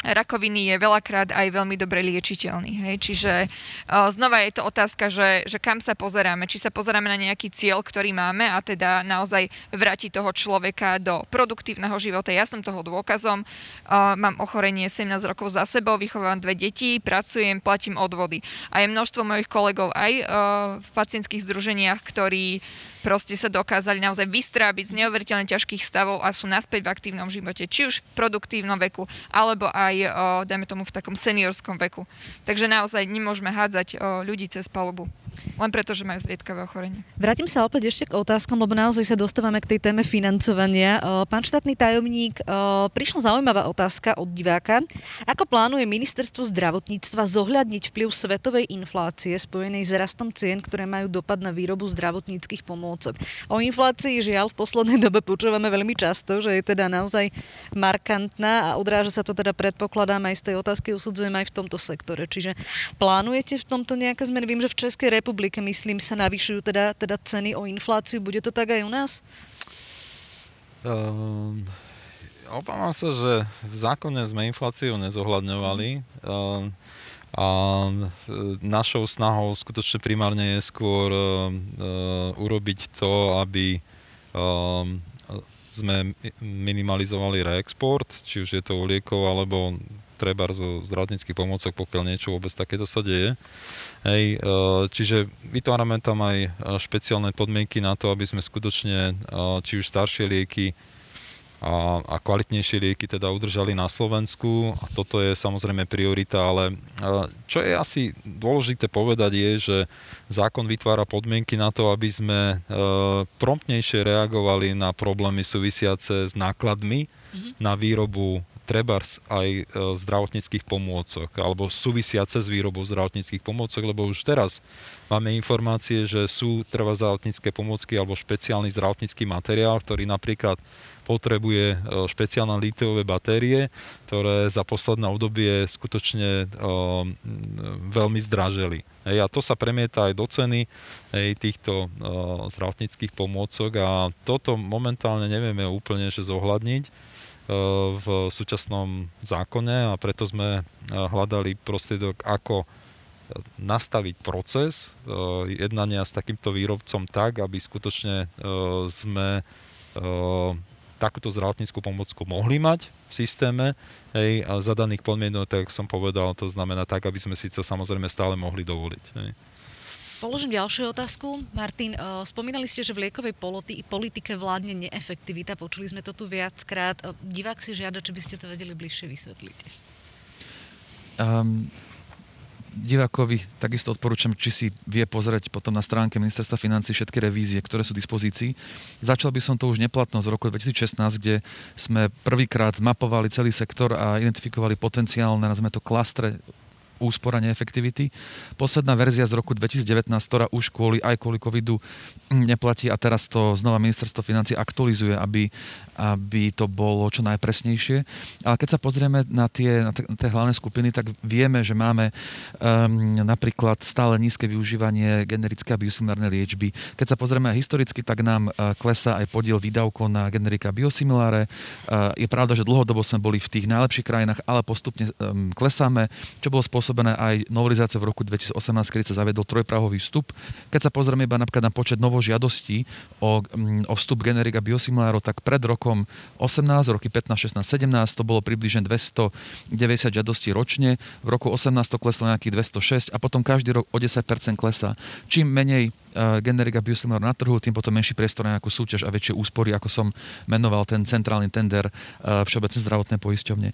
Speaker 3: rakoviny je veľakrát aj veľmi dobre liečiteľný. Hej? Čiže uh, znova je to otázka, že, že kam sa pozeráme. Či sa pozeráme na nejaký cieľ, ktorý máme a teda naozaj vrátiť toho človeka do produktívneho života. Ja som toho dôkazom. Uh, mám ochorenie 17 rokov za sebou, vychovám dve deti, pracujem, platím odvody. A je množstvo mojich kolegov aj uh, v pacientských združeniach, ktorí proste sa dokázali naozaj vystrábiť z neuveriteľne ťažkých stavov a sú naspäť v aktívnom živote, či už v produktívnom veku, alebo aj, o, dajme tomu, v takom seniorskom veku. Takže naozaj nemôžeme hádzať o, ľudí cez palubu. Len preto, že majú zriedkavé ochorenie.
Speaker 1: Vrátim sa opäť ešte k otázkom, lebo naozaj sa dostávame k tej téme financovania. Pán štátny tajomník, prišla zaujímavá otázka od diváka. Ako plánuje ministerstvo zdravotníctva zohľadniť vplyv svetovej inflácie spojenej s rastom cien, ktoré majú dopad na výrobu zdravotníckých pomôcok? O inflácii žiaľ v poslednej dobe počúvame veľmi často, že je teda naozaj markantná a odráža sa to teda predpokladám aj z tej otázky usudzujem aj v tomto sektore. Čiže plánujete v tomto nejaké zmeny? Viem, že v Českej republike, myslím, sa navyšujú teda, teda ceny o infláciu. Bude to tak aj u nás?
Speaker 6: Um, obávam sa, že v zákone sme infláciu nezohľadňovali. Um, a našou snahou skutočne primárne je skôr uh, urobiť to, aby sme minimalizovali reexport, či už je to u liekov alebo treba zo zdravotníckých pomôcok, pokiaľ niečo vôbec takéto sa deje. Hej, e, čiže vytvárame tam aj e, špeciálne podmienky na to, aby sme skutočne e, či už staršie lieky a, a kvalitnejšie lieky teda udržali na Slovensku. A toto je samozrejme priorita, ale čo je asi dôležité povedať je, že zákon vytvára podmienky na to, aby sme promptnejšie reagovali na problémy súvisiace s nákladmi mm-hmm. na výrobu trebárs aj e, zdravotníckých pomôcok alebo súvisiace s výrobou zdravotníckých pomôcok, lebo už teraz máme informácie, že sú treba zdravotnícke pomôcky alebo špeciálny zdravotnícky materiál, ktorý napríklad potrebuje e, špeciálne litiové batérie, ktoré za posledné obdobie skutočne uh, veľmi zdraželi. A to sa premieta aj do ceny týchto zdravotníckých pomôcok a toto momentálne nevieme úplne že zohľadniť v súčasnom zákone a preto sme eh, hľadali prostriedok, ako eh, nastaviť proces jednania s takýmto výrobcom tak, aby skutočne sme takúto zdravotníckú pomocku mohli mať v systéme hej, a za daných podmienok, tak som povedal, to znamená tak, aby sme si to samozrejme stále mohli dovoliť. Hej.
Speaker 1: Položím ďalšiu otázku. Martin, eh, spomínali ste, že v liekovej politike vládne neefektivita. Počuli sme to tu viackrát. Eh, divák si žiada, či by ste to vedeli bližšie vysvetliť. Um,
Speaker 4: divákovi takisto odporúčam, či si vie pozrieť potom na stránke Ministerstva financí všetky revízie, ktoré sú v dispozícii. Začal by som to už neplatnosť z roku 2016, kde sme prvýkrát zmapovali celý sektor a identifikovali potenciálne, nazveme to klastre úspora neefektivity. Posledná verzia z roku 2019, ktorá už kvôli aj kvôli covidu neplatí a teraz to znova ministerstvo financí aktualizuje, aby, aby to bolo čo najpresnejšie. Ale keď sa pozrieme na tie, na tie hlavné skupiny, tak vieme, že máme um, napríklad stále nízke využívanie generické a biosimilárnej liečby. Keď sa pozrieme historicky, tak nám uh, klesá aj podiel výdavkov na generika biosimiláre. Uh, je pravda, že dlhodobo sme boli v tých najlepších krajinách, ale postupne um, klesáme, čo bolo spôsobené spôsobené aj novelizáciou v roku 2018, kedy sa zaviedol trojprahový vstup. Keď sa pozrieme iba napríklad na počet novožiadostí o, mm, o vstup generika biosimilárov, tak pred rokom 18, roky 15, 16, 17 to bolo približne 290 žiadostí ročne, v roku 18 to kleslo nejakých 206 a potom každý rok o 10% klesá. Čím menej generika biosimilár na trhu, tým potom menší priestor na nejakú súťaž a väčšie úspory, ako som menoval ten centrálny tender Všeobecné zdravotné poisťovne.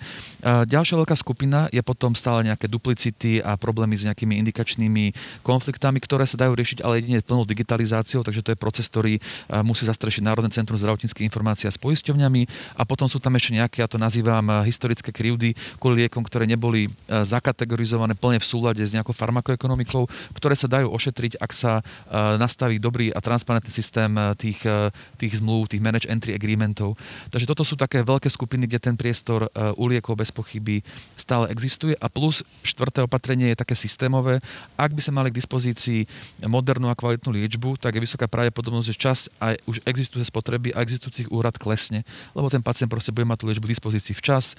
Speaker 4: Ďalšia veľká skupina je potom stále nejaké duplicity a problémy s nejakými indikačnými konfliktami, ktoré sa dajú riešiť ale jedine plnou digitalizáciou, takže to je proces, ktorý musí zastrešiť Národné centrum zdravotníckých informácií s poisťovňami a potom sú tam ešte nejaké, ja to nazývam historické krivdy kvôli liekom, ktoré neboli zakategorizované plne v súlade s nejakou farmakoekonomikou, ktoré sa dajú ošetriť, ak sa nastaví dobrý a transparentný systém tých, tých zmluv, tých manage entry agreementov. Takže toto sú také veľké skupiny, kde ten priestor u liekov bez pochyby stále existuje a plus štvrté opatrenie je také systémové. Ak by sa mali k dispozícii modernú a kvalitnú liečbu, tak je vysoká pravdepodobnosť, že časť aj už existuje spotreby a existujúcich úrad klesne, lebo ten pacient proste bude mať tú liečbu dispozícii včas,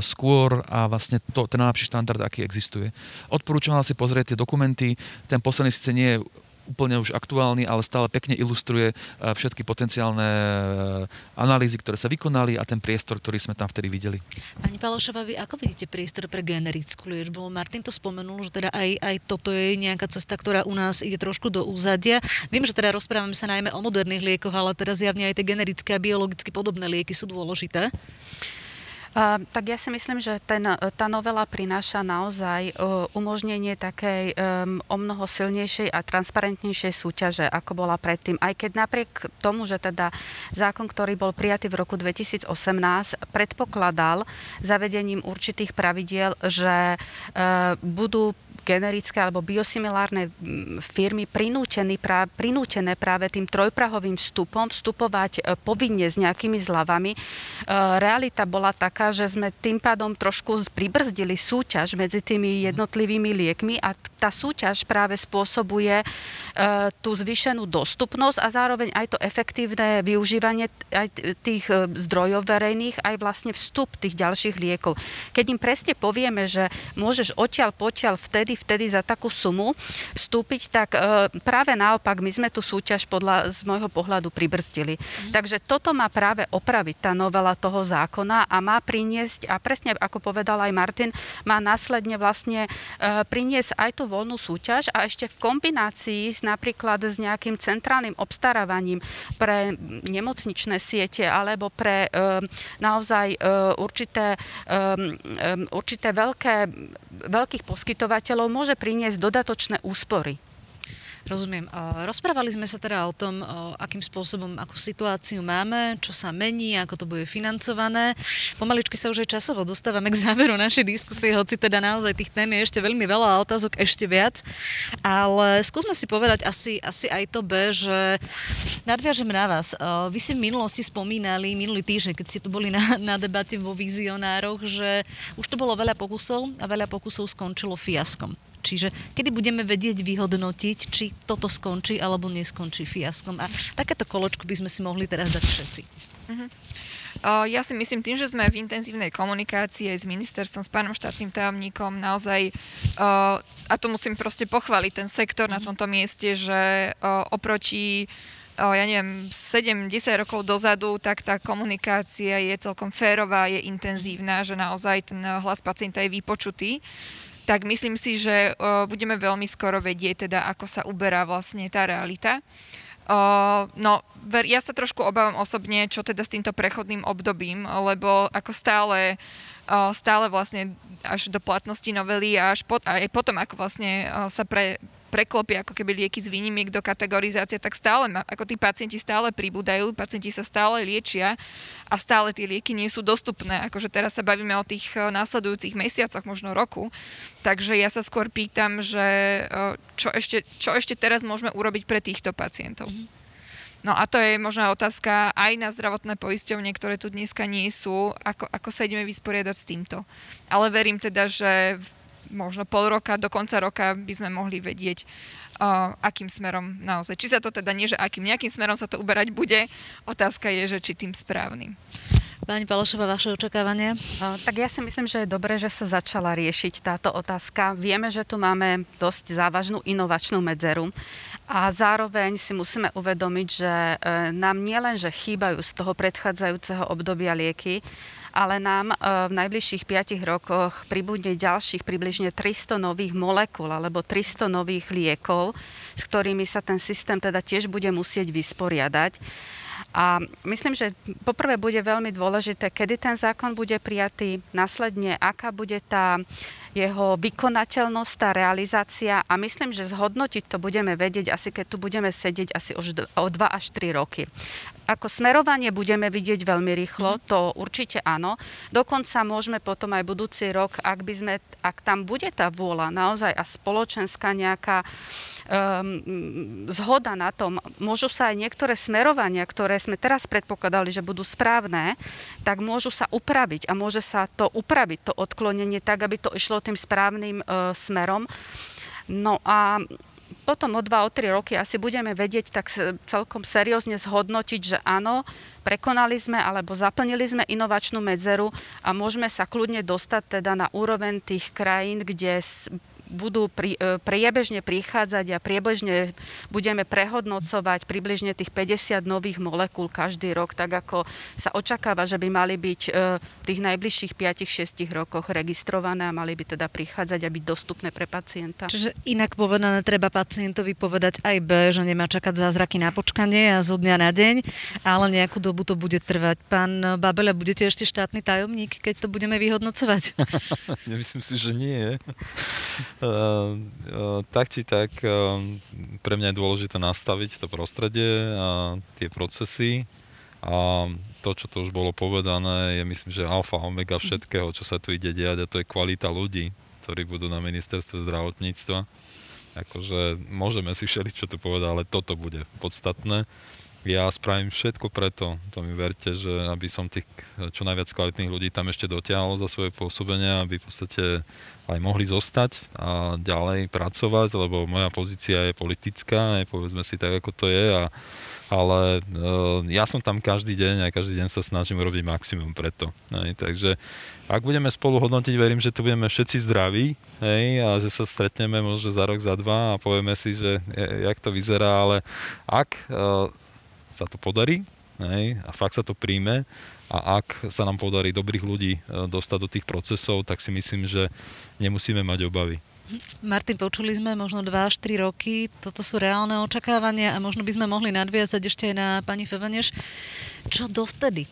Speaker 4: skôr a vlastne to, ten najlepší štandard, aký existuje. Odporúčam si pozrieť tie dokumenty. Ten posledný síce nie je úplne už aktuálny, ale stále pekne ilustruje e, všetky potenciálne e, analýzy, ktoré sa vykonali a ten priestor, ktorý sme tam vtedy videli.
Speaker 1: Pani Palošová, vy ako vidíte priestor pre generickú liečbu? Martin to spomenul, že teda aj, aj toto je nejaká cesta, ktorá u nás ide trošku do úzadia. Viem, že teda rozprávame sa najmä o moderných liekoch, ale teda zjavne aj tie generické a biologicky podobné lieky sú dôležité.
Speaker 5: Tak ja si myslím, že ten, tá novela prináša naozaj uh, umožnenie takej um, o mnoho silnejšej a transparentnejšej súťaže, ako bola predtým. Aj keď napriek tomu, že teda zákon, ktorý bol prijatý v roku 2018, predpokladal zavedením určitých pravidiel, že budú generické alebo biosimilárne firmy prinútené, prá, prinútené práve tým trojprahovým vstupom vstupovať e, povinne s nejakými zľavami. E, realita bola taká, že sme tým pádom trošku pribrzdili súťaž medzi tými jednotlivými liekmi a tá súťaž práve spôsobuje e, tú zvýšenú dostupnosť a zároveň aj to efektívne využívanie aj tých zdrojov verejných, aj vlastne vstup tých ďalších liekov. Keď im presne povieme, že môžeš odtiaľ potiaľ vtedy vtedy, vtedy za takú sumu vstúpiť, tak e, práve naopak my sme tú súťaž podľa, z môjho pohľadu pribrzdili. Mm. Takže toto má práve opraviť tá novela toho zákona a má priniesť, a presne ako povedal aj Martin, má následne vlastne e, priniesť aj tú voľnú súťaž a ešte v kombinácii s napríklad s nejakým centrálnym obstarávaním pre nemocničné siete alebo pre e, naozaj určité, určité veľké, veľkých poskytovateľov môže priniesť dodatočné úspory.
Speaker 1: Rozumiem. Rozprávali sme sa teda o tom, akým spôsobom, akú situáciu máme, čo sa mení, ako to bude financované. Pomaličky sa už aj časovo dostávame k záveru našej diskusie, hoci teda naozaj tých tém je ešte veľmi veľa a otázok ešte viac. Ale skúsme si povedať asi, asi aj to B, že nadviažem na vás. Vy si v minulosti spomínali, minulý týždeň, keď ste tu boli na, na debate vo vizionároch, že už to bolo veľa pokusov a veľa pokusov skončilo fiaskom. Čiže kedy budeme vedieť vyhodnotiť, či toto skončí alebo neskončí fiaskom. A takéto koločku by sme si mohli teraz dať všetci. Uh-huh.
Speaker 3: Ja si myslím, tým, že sme v intenzívnej komunikácii aj s ministerstvom, s pánom štátnym tajomníkom, naozaj, a to musím proste pochváliť, ten sektor na mhm. tomto mieste, že oproti ja neviem, 7-10 rokov dozadu, tak tá komunikácia je celkom férová, je intenzívna, že naozaj ten hlas pacienta je vypočutý tak myslím si, že budeme veľmi skoro vedieť, teda, ako sa uberá vlastne tá realita. no, ja sa trošku obávam osobne, čo teda s týmto prechodným obdobím, lebo ako stále stále vlastne až do platnosti novely a až pot, aj potom, ako vlastne sa pre, preklopia ako keby lieky z výnimiek do kategorizácie, tak stále, ako tí pacienti stále pribúdajú, pacienti sa stále liečia a stále tie lieky nie sú dostupné. Akože teraz sa bavíme o tých eh, následujúcich mesiacoch, možno roku. Takže ja sa skôr pýtam, že eh, čo ešte, čo ešte teraz môžeme urobiť pre týchto pacientov. Mm-hmm. No a to je možná otázka aj na zdravotné poisťovne, ktoré tu dneska nie sú, ako, ako sa ideme vysporiadať s týmto. Ale verím teda, že možno pol roka, do konca roka by sme mohli vedieť, uh, akým smerom naozaj. Či sa to teda nie, že akým nejakým smerom sa to uberať bude, otázka je, že či tým správnym.
Speaker 1: Pani Palošová, vaše očakávanie?
Speaker 5: Tak ja si myslím, že je dobré, že sa začala riešiť táto otázka. Vieme, že tu máme dosť závažnú inovačnú medzeru a zároveň si musíme uvedomiť, že e, nám nielenže chýbajú z toho predchádzajúceho obdobia lieky, ale nám e, v najbližších 5 rokoch pribudne ďalších približne 300 nových molekúl alebo 300 nových liekov, s ktorými sa ten systém teda tiež bude musieť vysporiadať. A myslím, že poprvé bude veľmi dôležité, kedy ten zákon bude prijatý, následne aká bude tá jeho vykonateľnosť, tá realizácia a myslím, že zhodnotiť to budeme vedieť asi keď tu budeme sedieť asi už o 2 až 3 roky. Ako smerovanie budeme vidieť veľmi rýchlo, mhm. to určite áno. Dokonca môžeme potom aj budúci rok, ak, by sme, ak tam bude tá vôľa naozaj a spoločenská nejaká um, zhoda na tom, môžu sa aj niektoré smerovania, ktoré sme teraz predpokladali, že budú správne, tak môžu sa upraviť a môže sa to upraviť, to odklonenie, tak, aby to išlo tým správnym uh, smerom. No a potom o dva, o tri roky asi budeme vedieť tak celkom seriózne zhodnotiť, že áno, prekonali sme alebo zaplnili sme inovačnú medzeru a môžeme sa kľudne dostať teda na úroveň tých krajín, kde budú pri, e, priebežne prichádzať a priebežne budeme prehodnocovať približne tých 50 nových molekúl každý rok, tak ako sa očakáva, že by mali byť e, v tých najbližších 5-6 rokoch registrované a mali by teda prichádzať a byť dostupné pre pacienta.
Speaker 1: Čiže inak povedané, treba pacientovi povedať aj B, že nemá čakať zázraky na počkanie a zo dňa na deň, ale nejakú dobu to bude trvať. Pán Babele, budete ešte štátny tajomník, keď to budeme vyhodnocovať?
Speaker 6: Nemyslím si, že nie. Tak či tak pre mňa je dôležité nastaviť to prostredie a tie procesy. A to, čo to už bolo povedané, je myslím, že alfa omega všetkého, čo sa tu ide diať a to je kvalita ľudí, ktorí budú na ministerstve zdravotníctva. Akože môžeme si všeliť, čo tu povedať, ale toto bude podstatné ja spravím všetko preto, to mi verte, že aby som tých čo najviac kvalitných ľudí tam ešte dotiahol za svoje pôsobenie, aby v podstate aj mohli zostať a ďalej pracovať, lebo moja pozícia je politická, je, povedzme si tak, ako to je, a, ale e, ja som tam každý deň a každý deň sa snažím robiť maximum preto. Hej, takže ak budeme spolu hodnotiť, verím, že tu budeme všetci zdraví hej, a že sa stretneme možno za rok, za dva a povieme si, že jak to vyzerá, ale ak e, sa to podarí hej, a fakt sa to príjme a ak sa nám podarí dobrých ľudí e, dostať do tých procesov, tak si myslím, že nemusíme mať obavy.
Speaker 1: Martin, počuli sme možno 2 až 3 roky, toto sú reálne očakávania a možno by sme mohli nadviazať ešte aj na pani Fevaneš. Čo dovtedy?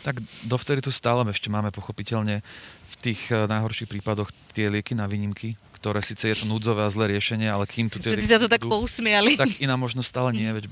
Speaker 4: Tak dovtedy tu stále ešte máme pochopiteľne v tých e, najhorších prípadoch tie lieky na výnimky, ktoré síce je to núdzové a zlé riešenie, ale kým tu tie...
Speaker 1: Všetci sa to tak pousmiali.
Speaker 4: Tak iná možnosť stále nie, veď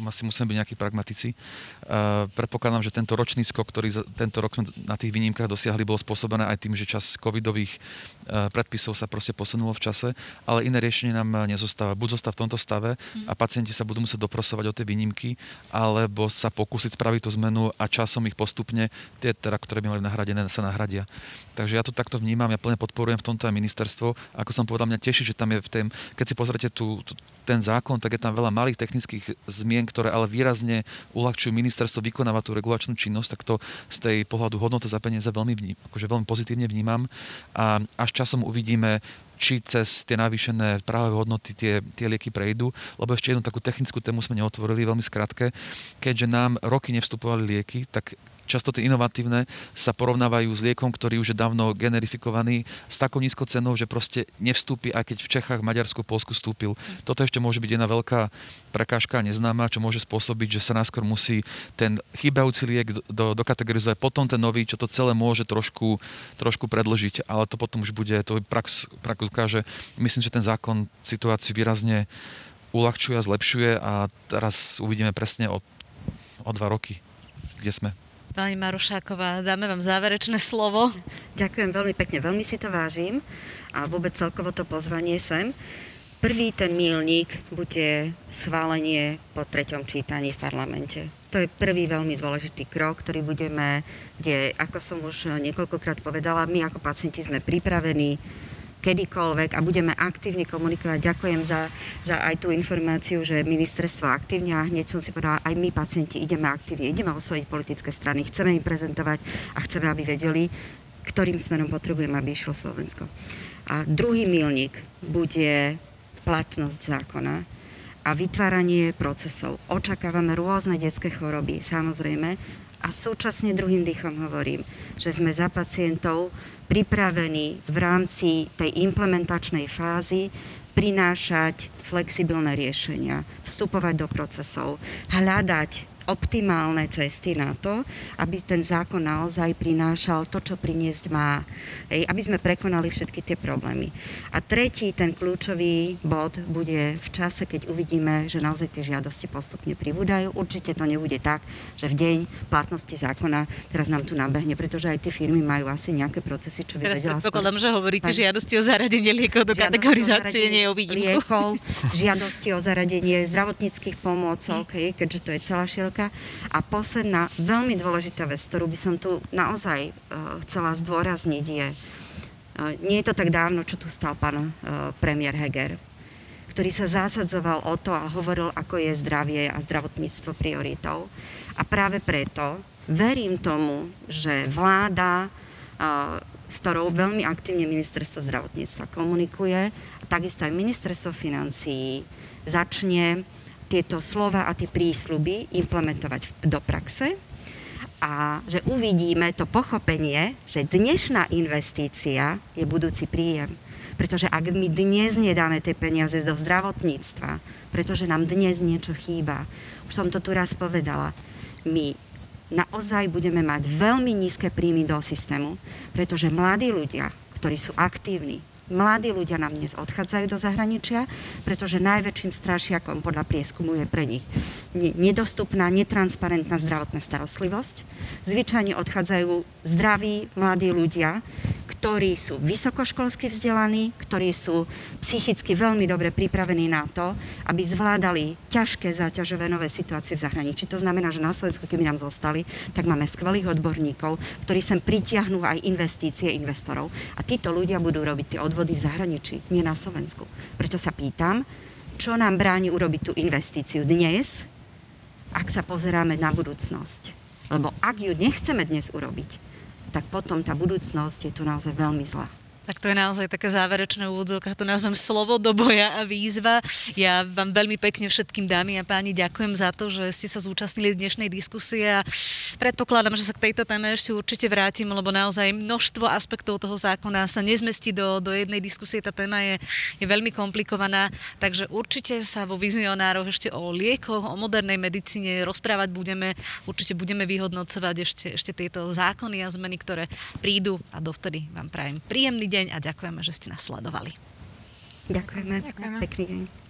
Speaker 4: asi musíme byť nejakí pragmatici. Uh, predpokladám, že tento ročný skok, ktorý za, tento rok na tých výnimkách dosiahli, bolo spôsobené aj tým, že čas covidových uh, predpisov sa proste posunulo v čase, ale iné riešenie nám nezostáva. Buď zostáva v tomto stave mhm. a pacienti sa budú musieť doprosovať o tie výnimky, alebo sa pokúsiť spraviť tú zmenu a časom ich postupne, tie teda, ktoré by mali nahradené, sa nahradia. Takže ja to takto vnímam, ja plne podporujem v tomto aj ministerstvo. Ako som povedal, mňa teší, že tam je v tém, keď si pozrite tú, tú, ten zákon, tak je tam veľa malých technických zmien, ktoré ale výrazne uľahčujú ministerstvo vykonávať tú regulačnú činnosť, tak to z tej pohľadu hodnoty za peniaze veľmi, vním, akože veľmi pozitívne vnímam. A až časom uvidíme, či cez tie navýšené práve hodnoty tie, tie lieky prejdú, lebo ešte jednu takú technickú tému sme neotvorili, veľmi skrátke. Keďže nám roky nevstupovali lieky, tak často tie inovatívne sa porovnávajú s liekom, ktorý už je dávno generifikovaný s takou nízkou cenou, že proste nevstúpi, aj keď v Čechách, Maďarsku, Polsku vstúpil. Toto ešte môže byť jedna veľká prekážka neznáma, čo môže spôsobiť, že sa náskôr musí ten chýbajúci liek do, do, dokategorizovať, potom ten nový, čo to celé môže trošku, trošku predložiť, ale to potom už bude, to prax, prax ukáže. Myslím, že ten zákon situáciu výrazne uľahčuje a zlepšuje a teraz uvidíme presne o, o dva roky, kde sme.
Speaker 1: Pani Marušáková, dáme vám záverečné slovo.
Speaker 2: Ďakujem veľmi pekne, veľmi si to vážim a vôbec celkovo to pozvanie sem. Prvý ten mílnik bude schválenie po treťom čítaní v parlamente. To je prvý veľmi dôležitý krok, ktorý budeme, kde, ako som už niekoľkokrát povedala, my ako pacienti sme pripravení kedykoľvek a budeme aktívne komunikovať. Ďakujem za, za aj tú informáciu, že ministerstvo aktívne a hneď som si povedala, aj my pacienti ideme aktívne, ideme osvojiť politické strany, chceme im prezentovať a chceme, aby vedeli, ktorým smerom potrebujeme, aby išlo Slovensko. A druhý milník bude platnosť zákona a vytváranie procesov. Očakávame rôzne detské choroby, samozrejme, a súčasne druhým dýchom hovorím, že sme za pacientov pripravení v rámci tej implementačnej fázy prinášať flexibilné riešenia, vstupovať do procesov, hľadať optimálne cesty na to, aby ten zákon naozaj prinášal to, čo priniesť má. Hej, aby sme prekonali všetky tie problémy. A tretí, ten kľúčový bod bude v čase, keď uvidíme, že naozaj tie žiadosti postupne pribúdajú. Určite to nebude tak, že v deň platnosti zákona teraz nám tu nabehne, pretože aj tie firmy majú asi nejaké procesy, čo by
Speaker 1: Teraz
Speaker 2: vedela
Speaker 1: predpokladám, že hovoríte
Speaker 2: Pani-
Speaker 1: žiadosti o zaradenie liekov do kategorizácie, nie o výnimku.
Speaker 2: liekov, žiadosti o zaradenie zdravotníckých pomôcok, hej, keďže to je celá široka. A posledná, veľmi dôležitá vec, ktorú by som tu naozaj uh, chcela zdôrazniť je, uh, nie je to tak dávno, čo tu stal pán uh, premiér Heger, ktorý sa zásadzoval o to a hovoril, ako je zdravie a zdravotníctvo prioritou. A práve preto verím tomu, že vláda s ktorou veľmi aktívne ministerstvo zdravotníctva komunikuje a takisto aj ministerstvo financií začne tieto slova a tie prísľuby implementovať do praxe a že uvidíme to pochopenie, že dnešná investícia je budúci príjem. Pretože ak my dnes nedáme tie peniaze do zdravotníctva, pretože nám dnes niečo chýba, už som to tu raz povedala, my naozaj budeme mať veľmi nízke príjmy do systému, pretože mladí ľudia, ktorí sú aktívni, mladí ľudia nám dnes odchádzajú do zahraničia, pretože najväčším strašiakom podľa prieskumu je pre nich ne- nedostupná, netransparentná zdravotná starostlivosť. Zvyčajne odchádzajú zdraví mladí ľudia, ktorí sú vysokoškolsky vzdelaní, ktorí sú psychicky veľmi dobre pripravení na to, aby zvládali ťažké záťažové nové situácie v zahraničí. To znamená, že na Slovensku, keby nám zostali, tak máme skvelých odborníkov, ktorí sem pritiahnú aj investície investorov. A títo ľudia budú robiť tie odvody v zahraničí, nie na Slovensku. Preto sa pýtam, čo nám bráni urobiť tú investíciu dnes, ak sa pozeráme na budúcnosť. Lebo ak ju nechceme dnes urobiť, tak potom tá budúcnosť je tu naozaj veľmi zlá.
Speaker 1: Tak to je naozaj také záverečné úvodzovka, to nazvem slovo do boja a výzva. Ja vám veľmi pekne všetkým dámy a páni ďakujem za to, že ste sa zúčastnili dnešnej diskusie a predpokladám, že sa k tejto téme ešte určite vrátim, lebo naozaj množstvo aspektov toho zákona sa nezmestí do, do jednej diskusie. Tá téma je, je veľmi komplikovaná, takže určite sa vo vizionároch ešte o liekoch, o modernej medicíne rozprávať budeme. Určite budeme vyhodnocovať ešte, ešte tieto zákony a zmeny, ktoré prídu a dovtedy vám prajem príjemný deň a ďakujeme, že ste nás sledovali.
Speaker 2: Ďakujeme.
Speaker 3: Ďakujeme.
Speaker 2: Pekný deň.